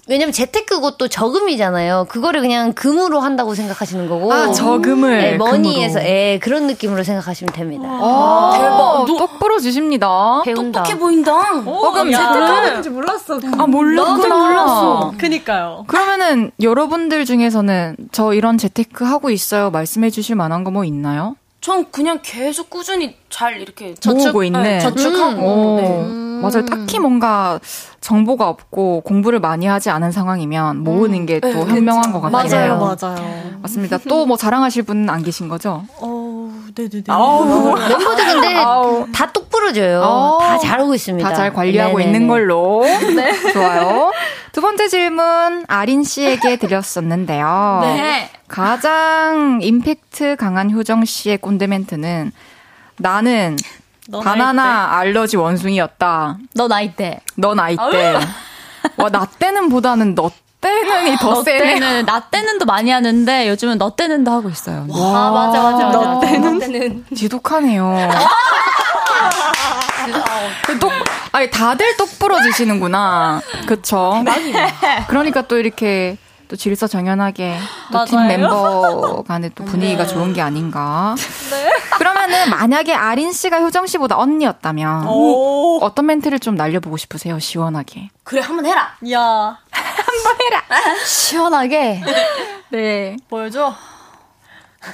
왜냐면 재테크고 또 저금이잖아요. 그거를 그냥 금으로 한다고 생각하시는 거고. 아, 저금을. 네, 머니에서, 예, 그런 느낌으로 생각하시면 됩니다. 아, 대박. 똑 부러지십니다. 배운다. 똑똑해 보인다. 어, 그럼 재테크하는지 몰랐어. 아, 몰랐구나. 몰랐어. 그니까요. 그러면은 여러분들 중에서는 저 이런 재테크 하고 있어요. 말씀해 주실 만한 거 뭐 있나요? 전 그냥 계속 꾸준히 잘 이렇게 저축, 있네. 네, 저축하고. 음. 네. 음. 맞아요. 딱히 뭔가 정보가 없고 공부를 많이 하지 않은 상황이면 모으는 게또 음. 네, 현명한 것 같아요. 맞아요, 맞아요. 맞습니다. 또 뭐 자랑하실 분 안 계신 거죠? 어, 네네네. 멤버들 근데 다 똑부러져요. 다 잘하고 있습니다. 다 잘 관리하고 네네네. 있는 걸로. 네. 좋아요. 두 번째 질문 아린 씨에게 드렸었는데요. 네. 가장 임팩트 강한 효정 씨의 꼰대 멘트는 나는 바나나 알러지 원숭이였다. 너 나이 때. 너 나이 때. 와, 나 때는 보다는 너 때는 이 더 세네. 때는, 나 때는도 많이 하는데 요즘은 너 때는도 하고 있어요. 와, 아, 맞아, 맞아, 맞아. 너 때는? 때는. 지독하네요. 똑, 아니, 다들 똑 부러지시는구나. 그쵸? 그러니까 또 이렇게 또 질서정연하게 또 팀 멤버 간의 또 분위기가 네. 좋은 게 아닌가. 네. 그러면은 만약에 아린 씨가 효정 씨보다 언니였다면 오. 어떤 멘트를 좀 날려보고 싶으세요? 시원하게. 그래 한번 해라. 야 한번 해라. 시원하게. 네. 보여줘.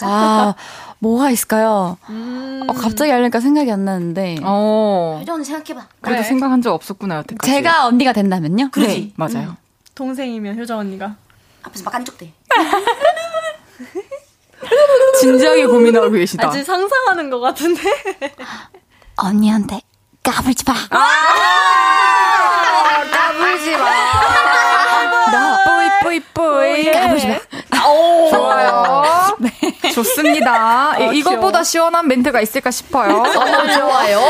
아. 뭐가 있을까요? 음. 어, 갑자기 하려니까 생각이 안 나는데. 어. 효정 언니 생각해봐. 그래도 그래. 생각한 적 없었구나, 여태까지. 제가 언니가 된다면요? 그렇지. 네, 맞아요. 음. 동생이면 효정 언니가. 앞에서 막 깐족대. 진지하게 고민하고 계시다. 아직 상상하는 것 같은데. 언니한테 까불지 마. 아~ 까불지 마. 나 뿌이 뿌이 뿌이. 까불지 마. 좋아요. 네. 좋습니다. 아, 이것보다 시원한 멘트가 있을까 싶어요. 어, 좋아요.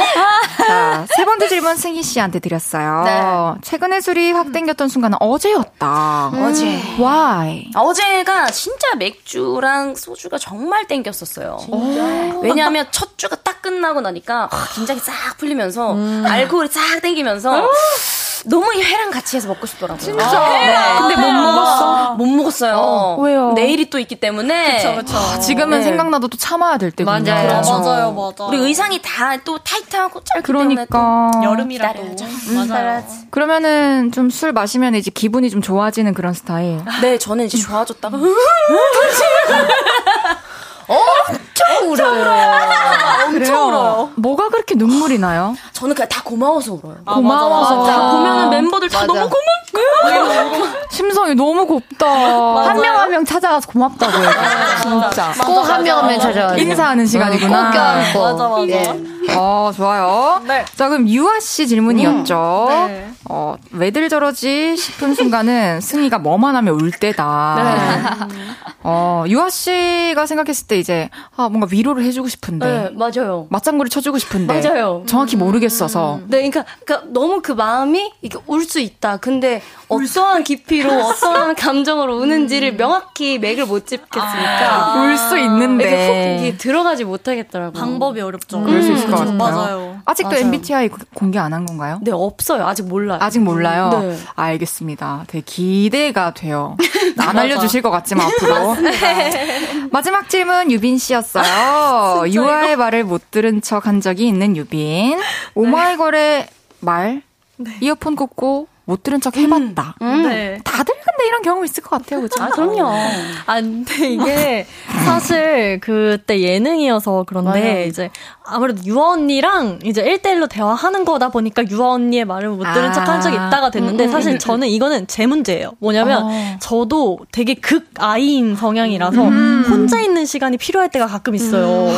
자, 세 번째 질문 승희 씨한테 드렸어요. 네. 최근에 술이 확 땡겼던 순간은 어제였다. 음. 어제. Why? 어제가 진짜 맥주랑 소주가 정말 땡겼었어요. 왜냐하면 첫 주가 딱 끝나고 나니까 와, 긴장이 싹 풀리면서 음. 알코올이 싹 땡기면서 음. 너무 회랑 같이 해서 먹고 싶더라고요. 진짜. 아, 네. 근데 못 먹었어. 못 먹었어요. 어, 왜요? 내일이 또 있기 때문에. 그쵸, 그쵸. 아, 지금은 네. 생각나도 또 참아야 될 때군요. 맞아요. 그렇죠. 맞아요, 맞아요. 우리 의상이 다 또 타이트하고 짧기 그러니까. 여름이라도. 음, 맞아요. 그러면은 좀 술 마시면 이제 기분이 좀 좋아지는 그런 스타일. 네, 저는 이제 좋아졌다가. 엄청 울어요. 엄청 울어요. 뭐가 그렇게 눈물이 나요? 저는 그냥 다 고마워서 울어요. 아, 고마워서. 맞아, 맞아. 보면은 멤버들 다 맞아. 너무 고맙고. 심성이 너무 곱다. 한 명 한명 찾아가서 고맙다고 해요. 진짜. 꼭 한 명 한 명 찾아가. 인사하는 시간이구나. 꼭 껴안고. 맞아, 맞아. 예. 어, 좋아요. 네. 자, 그럼 유아 씨 질문이었죠. 음, 네. 어, 왜들 저러지 싶은 순간은 승희가 뭐만 하면 울 때다. 네. 어, 유아 씨가 생각했을 때 이제, 아, 뭔가 위로를 해주고 싶은데. 네, 맞아요. 맞장구를 쳐주고 싶은데. 맞아요. 정확히 모르겠어서. 네, 그러니까, 그러니까 너무 그 마음이 이게 울 수 있다. 근데 어떠한 깊이로 어떠한 감정으로 우는지를 명확히 맥을 못 짚겠으니까 울수 이게 있는데. 훅 이게 들어가지 못하겠더라고요. 방법이 어렵죠. 그럴 수 있을 것 음, 같아요. 맞아요. 아직도 맞아요. MBTI 공개 안 한 건가요? 네, 없어요. 아직 몰라요. 아직 몰라요. 네. 알겠습니다. 되게 기대가 돼요. 안 알려주실 것 같지만 앞으로. 마지막 질문 유빈 씨였어요. 유아의 말을 못 들은 척 한 적이 있는 유빈. 오마이걸의 말 이어폰 꽂고 못 들은 척 해봤다. 네. 다들 근데 이런 경험 있을 것 같아요, 그죠? 아, 그럼요. 아, 근데 이게 사실 그때 예능이어서 그런데 맞아요. 이제 아무래도 유아 언니랑 이제 1대1로 대화하는 거다 보니까 유아 언니의 말을 못 들은 아. 척한 적이 있다가 됐는데 사실 저는 이거는 제 문제예요. 뭐냐면 어. 저도 되게 극 아이인 성향이라서 혼자 있는 시간이 필요할 때가 가끔 있어요.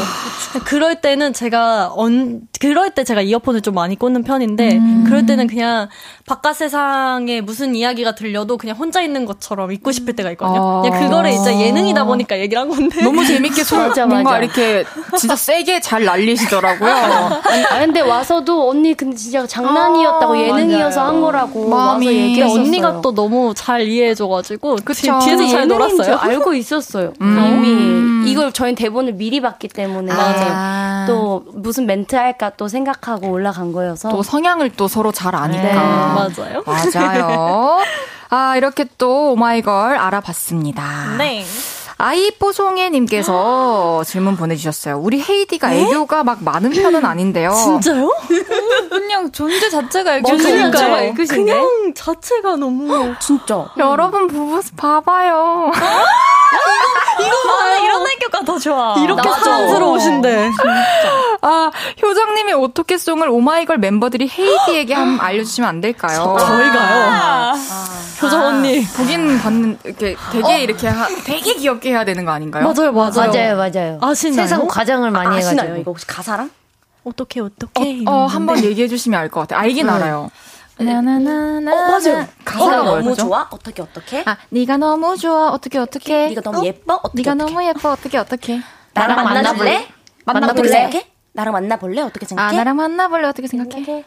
그럴 때는 제가 언 그럴 때 제가 이어폰을 좀 많이 꽂는 편인데 그럴 때는 그냥 바깥 세상에 무슨 이야기가 들려도 그냥 혼자 있는 것처럼 있고 싶을 때가 있거든요. 어. 그냥 그거를 이제 예능이다 보니까 얘기를 한 건데 너무 재밌게 소, 맞아, 뭔가 맞아. 이렇게 진짜 세게 잘 날리시더라고요. 아, 근데 와서도 언니 근데 진짜 장난이었다고 아, 예능이어서 맞아요. 한 거라고 마음이. 와서 근데 얘기했었어요. 언니가 또 너무 잘 이해해줘가지고 그쵸. 뒤- 뒤에서 잘 예능인 줄 놀았어요. 알고 있었어요. 음. 이미 이걸 저희 대본을 미리 봤기 때문에 아. 또 무슨 멘트 할까 또 생각하고 올라간 거여서 또 성향을 또 서로 잘 아니까. 네, 맞아요. 맞아요. 아, 이렇게 또 오마이걸 알아봤습니다. 네. 아이뽀송해님께서 질문 보내주셨어요. 우리 헤이디가 애교가 막 많은 편은 아닌데요. 진짜요? 그냥 존재 자체가 맞아요. 애교니까. 그러니까요. 그냥 자체가 너무 진짜 여러분 부부 봐봐요. 나는 이런 애교가 더 좋아. 이렇게. 사랑스러우신데. 아, 효정님이 오토케송을 오마이걸 멤버들이 헤이디에게 한번 알려주시면 안 될까요? 저희가요. 효정 언니. 보긴 받는, 이렇게 되게 이렇게, 하, 되게 귀엽게 해야 되는 거 아닌가요? 맞아요, 맞아요. 맞아요, 맞아요. 아시나요? 세상 과장을 많이 아시나요? 해가지고. 이거 혹시 가사랑? 어떻게 어, 어떻게 어, 한번 얘기해 주시면 알 것 같아요. 알긴 알아요. 나나나나. 어 맞아요. 가사가 뭐예요, 너무? 좋아. 어떻게 어떻게? 아, 네가 너무 좋아. 어떻게 어떻게? 네가 너무 예뻐. 어떻게 네가 어떻게? 너무 예뻐. 어떻게 어떻게? 나랑 나랑 만나볼래? 만나볼래? 어떻게 생각해? 나랑 만나볼래? 어떻게 아, 생각해? 나랑 만나볼래? 어떻게 생각해?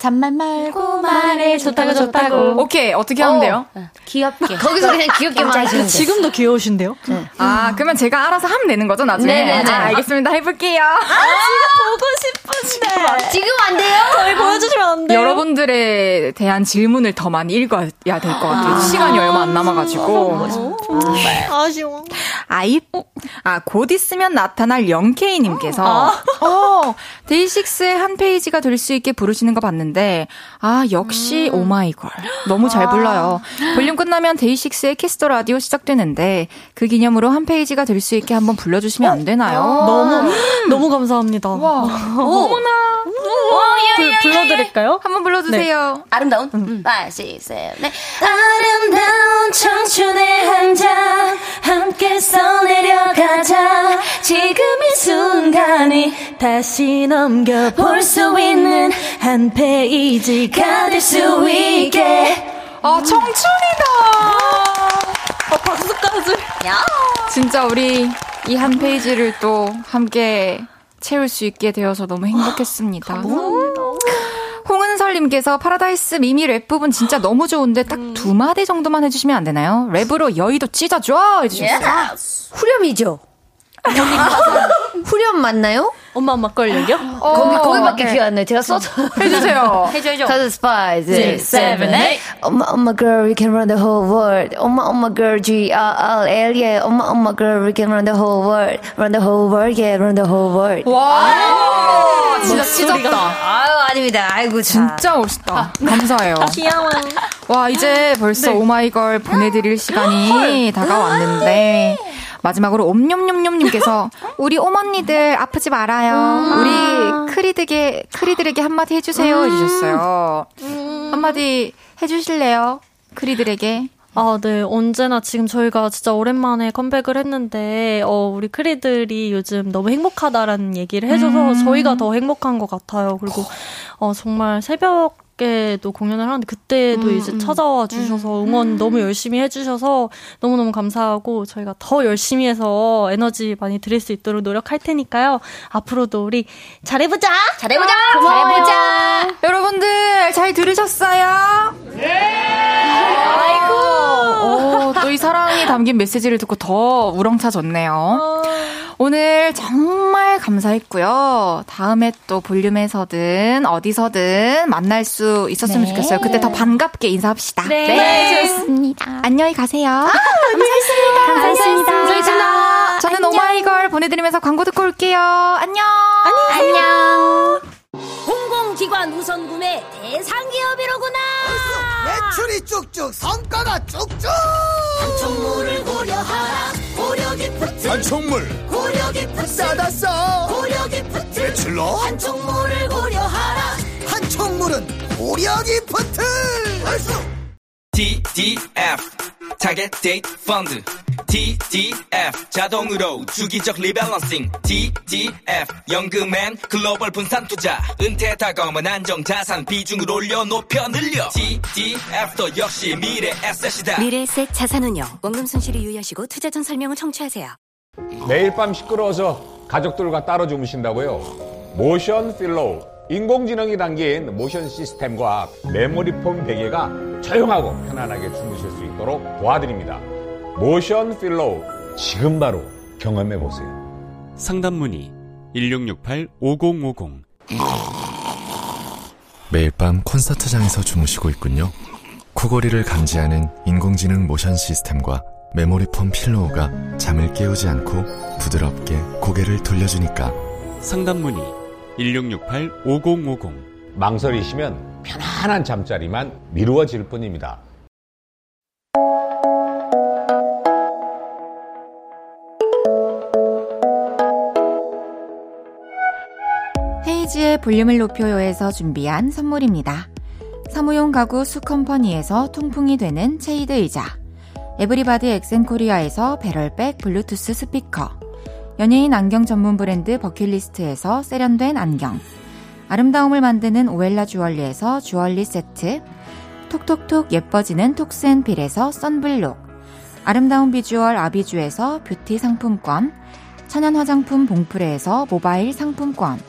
잔말 말고 말해 좋다고 좋다고. 오케이. 어떻게 하면 돼요? 귀엽게. 거기서 그냥 귀엽게만 하시면 돼. 지금도 귀여우신데요? 아, 그러면 제가 알아서 하면 되는 거죠, 나중에? 네네네. 아, 알겠습니다. 해볼게요. 지금 안 돼요? 저희 보여주시면 안 돼요? 여러분들에 대한 질문을 더 많이 읽어야 될 것 같아요. 시간이 얼마 안 남아가지고. 아쉬워. 아이, 아, 곧 있으면 나타날 영케이님께서, 어, 데이식스의 한 페이지가 될 수 있게 부르시는 거 봤는데, 아, 역시 오마이걸. 너무 잘 불러요. 볼륨 끝나면 데이식스의 Kiss the Radio 시작되는데, 그 기념으로 한 페이지가 될 수 있게 한번 불러주시면 안 되나요? 너무, 너무 감사합니다. 어머나. 불, 불러드릴까요? 한번 불러주세요. 아름다운 음. 5, 6, 7, 8 아름다운 청춘의 한 장 함께 써내려가자 지금 이 순간이 다시 넘겨볼 수 있는 한 페이지 가 될 수 있게 아, 청춘이다! 어, 박수까지. 진짜 우리 이 한 페이지를 또 함께 채울 수 있게 되어서 너무 행복했습니다. 홍은설님께서 파라다이스 미미 랩 부분 진짜 너무 좋은데 딱 두 마디 정도만 해주시면 안 되나요? 랩으로 여의도 찢어줘! 해주셨어요. 후렴이죠? 후렴 맞나요? I'm a I'm a girl 얘기요? 거기, 거기밖에 네. 기억 안 나요. 제가 써서. 해주세요. 해줘줘 Cause it's five, six, seven, eight. I'm a, I'm a, girl, we can run the whole world. I'm a, I'm a, girl, G, R, R, L, yeah. I'm a, I'm a, girl, we can run the whole world. Run the whole world, yeah, run the whole world. 와, 진짜 찢었다. 아유, 아닙니다. 아이고, 참. 진짜 멋있다. 감사해요. 귀여워. 와, 이제 벌써 오마이걸 보내드릴 시간이 다가왔는데, 마지막으로 옴뇸뇸뇸님께서, 우리 오언니들 아프지 말아요. 우리 크리드게, 크리들에게 한마디 해주세요. 해주셨어요. 한마디 해주실래요? 크리들에게. 아, 네. 언제나 지금 저희가 진짜 오랜만에 컴백을 했는데, 어, 우리 크리들이 요즘 너무 행복하다라는 얘기를 해줘서 음. 저희가 더 행복한 것 같아요. 그리고, 어, 정말 새벽 밖에도 공연을 하는데 그때도 음, 이제 음. 찾아와 주셔서 음. 응원 너무 열심히 해주셔서 너무너무 감사하고 저희가 더 열심히 해서 에너지 많이 드릴 수 있도록 노력할 테니까요. 앞으로도 우리 잘해보자! 잘해보자! 아, 잘해보자! 여러분들 잘 들으셨어요? 네! 아이고! 오, 또이 사랑이 담긴 메시지를 듣고 더 우렁차졌네요. 어. 오늘 정말 감사했고요. 다음에 또 볼륨에서든 어디서든 만날 수 있었으면 네. 좋겠어요. 그때 더 반갑게 인사합시다. 네, 네. 좋습니다. 안녕히 가세요. 아, 감사했습니다. 감사했습니다. 감사합니다. 저는 안녕. 오마이걸 보내드리면서 광고 듣고 올게요. 안녕. 안녕. 안녕. 공공기관 우선 구매 대상 기업이로구나. 매출이 쭉쭉, 성과가 쭉쭉. 한총물을 고려하라. 고려 기프트. 한총물. 고려 기프트. 싸다 싸. 고려 기프트. 매출로. 한총물을 고려하라. 한총물은 고려 기프트. 알수. TDF Target Date Fund TDF 자동으로 주기적 rebalancing TDF 연금엔 글로벌 분산 투자. 은퇴 다가오면 안정 자산 비중을 올려 높여 늘려. TDF도 역시 미래 에셋이다. 미래에셋 자산운용 원금 손실을 유의하시고 투자 전 설명을 청취하세요. 매일 밤 시끄러워서 가족들과 따로 주무신다고요? 모션 필로우 인공지능이 담긴 모션 시스템과 메모리 폼 베개가 조용하고 편안하게 주무실 수 있도록 도와드립니다. 모션 필로우 지금 바로 경험해 보세요. 상담 문의 1668-5050 매일 밤 콘서트장에서 주무시고 있군요. 코골이를 감지하는 인공지능 모션 시스템과 메모리 폼 pillow가 잠을 깨우지 않고 부드럽게 고개를 돌려주니까 상담 문의 1668-5050 망설이시면 편안한 잠자리만 미루어질 뿐입니다. 헤이즈의 볼륨을 높여요에서 준비한 선물입니다. 사무용 가구 수컴퍼니에서 통풍이 되는 체이드 의자 에브리바디 엑센코리아에서 배럴백 블루투스 스피커 연예인 안경 전문 브랜드 버킷리스트에서 세련된 안경. 아름다움을 만드는 오엘라 주얼리에서 주얼리 세트. 톡톡톡 예뻐지는 톡스앤필에서 썬블록. 아름다운 비주얼 아비주에서 뷰티 상품권. 천연 화장품 봉프레에서 모바일 상품권.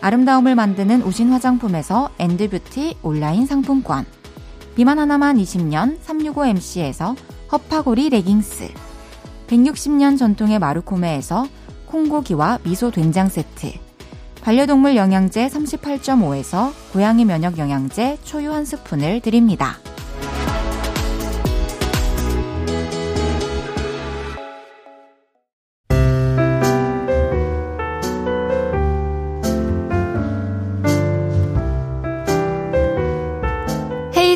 아름다움을 만드는 우신 화장품에서 엔드뷰티 온라인 상품권. 비만 하나만 20년 365MC에서 허파고리 레깅스 160년 전통의 마루코메에서 콩고기와 미소 된장 세트, 반려동물 영양제 38.5에서 고양이 면역 영양제 초유 한 스푼을 드립니다.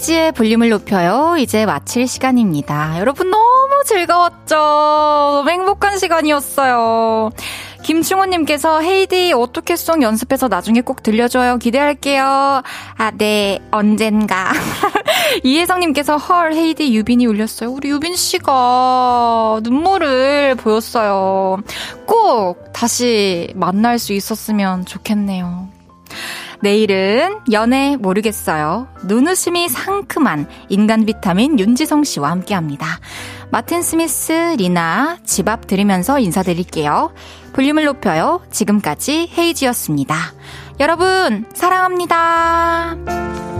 헤이지의 볼륨을 높여요. 이제 마칠 시간입니다. 여러분 너무 즐거웠죠? 행복한 시간이었어요. 김충호님께서 헤이디 어떻게 송 연습해서 나중에 꼭 들려줘요. 기대할게요. 아, 네, 언젠가. 이혜성님께서 헐, 헤이디 유빈이 울렸어요. 우리 유빈씨가 눈물을 보였어요. 꼭 다시 만날 수 있었으면 좋겠네요. 내일은 연애 모르겠어요. 눈웃음이 상큼한 인간 비타민 윤지성 씨와 함께 합니다. 마틴 스미스, 리나, 집 앞 들으면서 인사드릴게요. 볼륨을 높여요. 지금까지 헤이지였습니다. 여러분, 사랑합니다.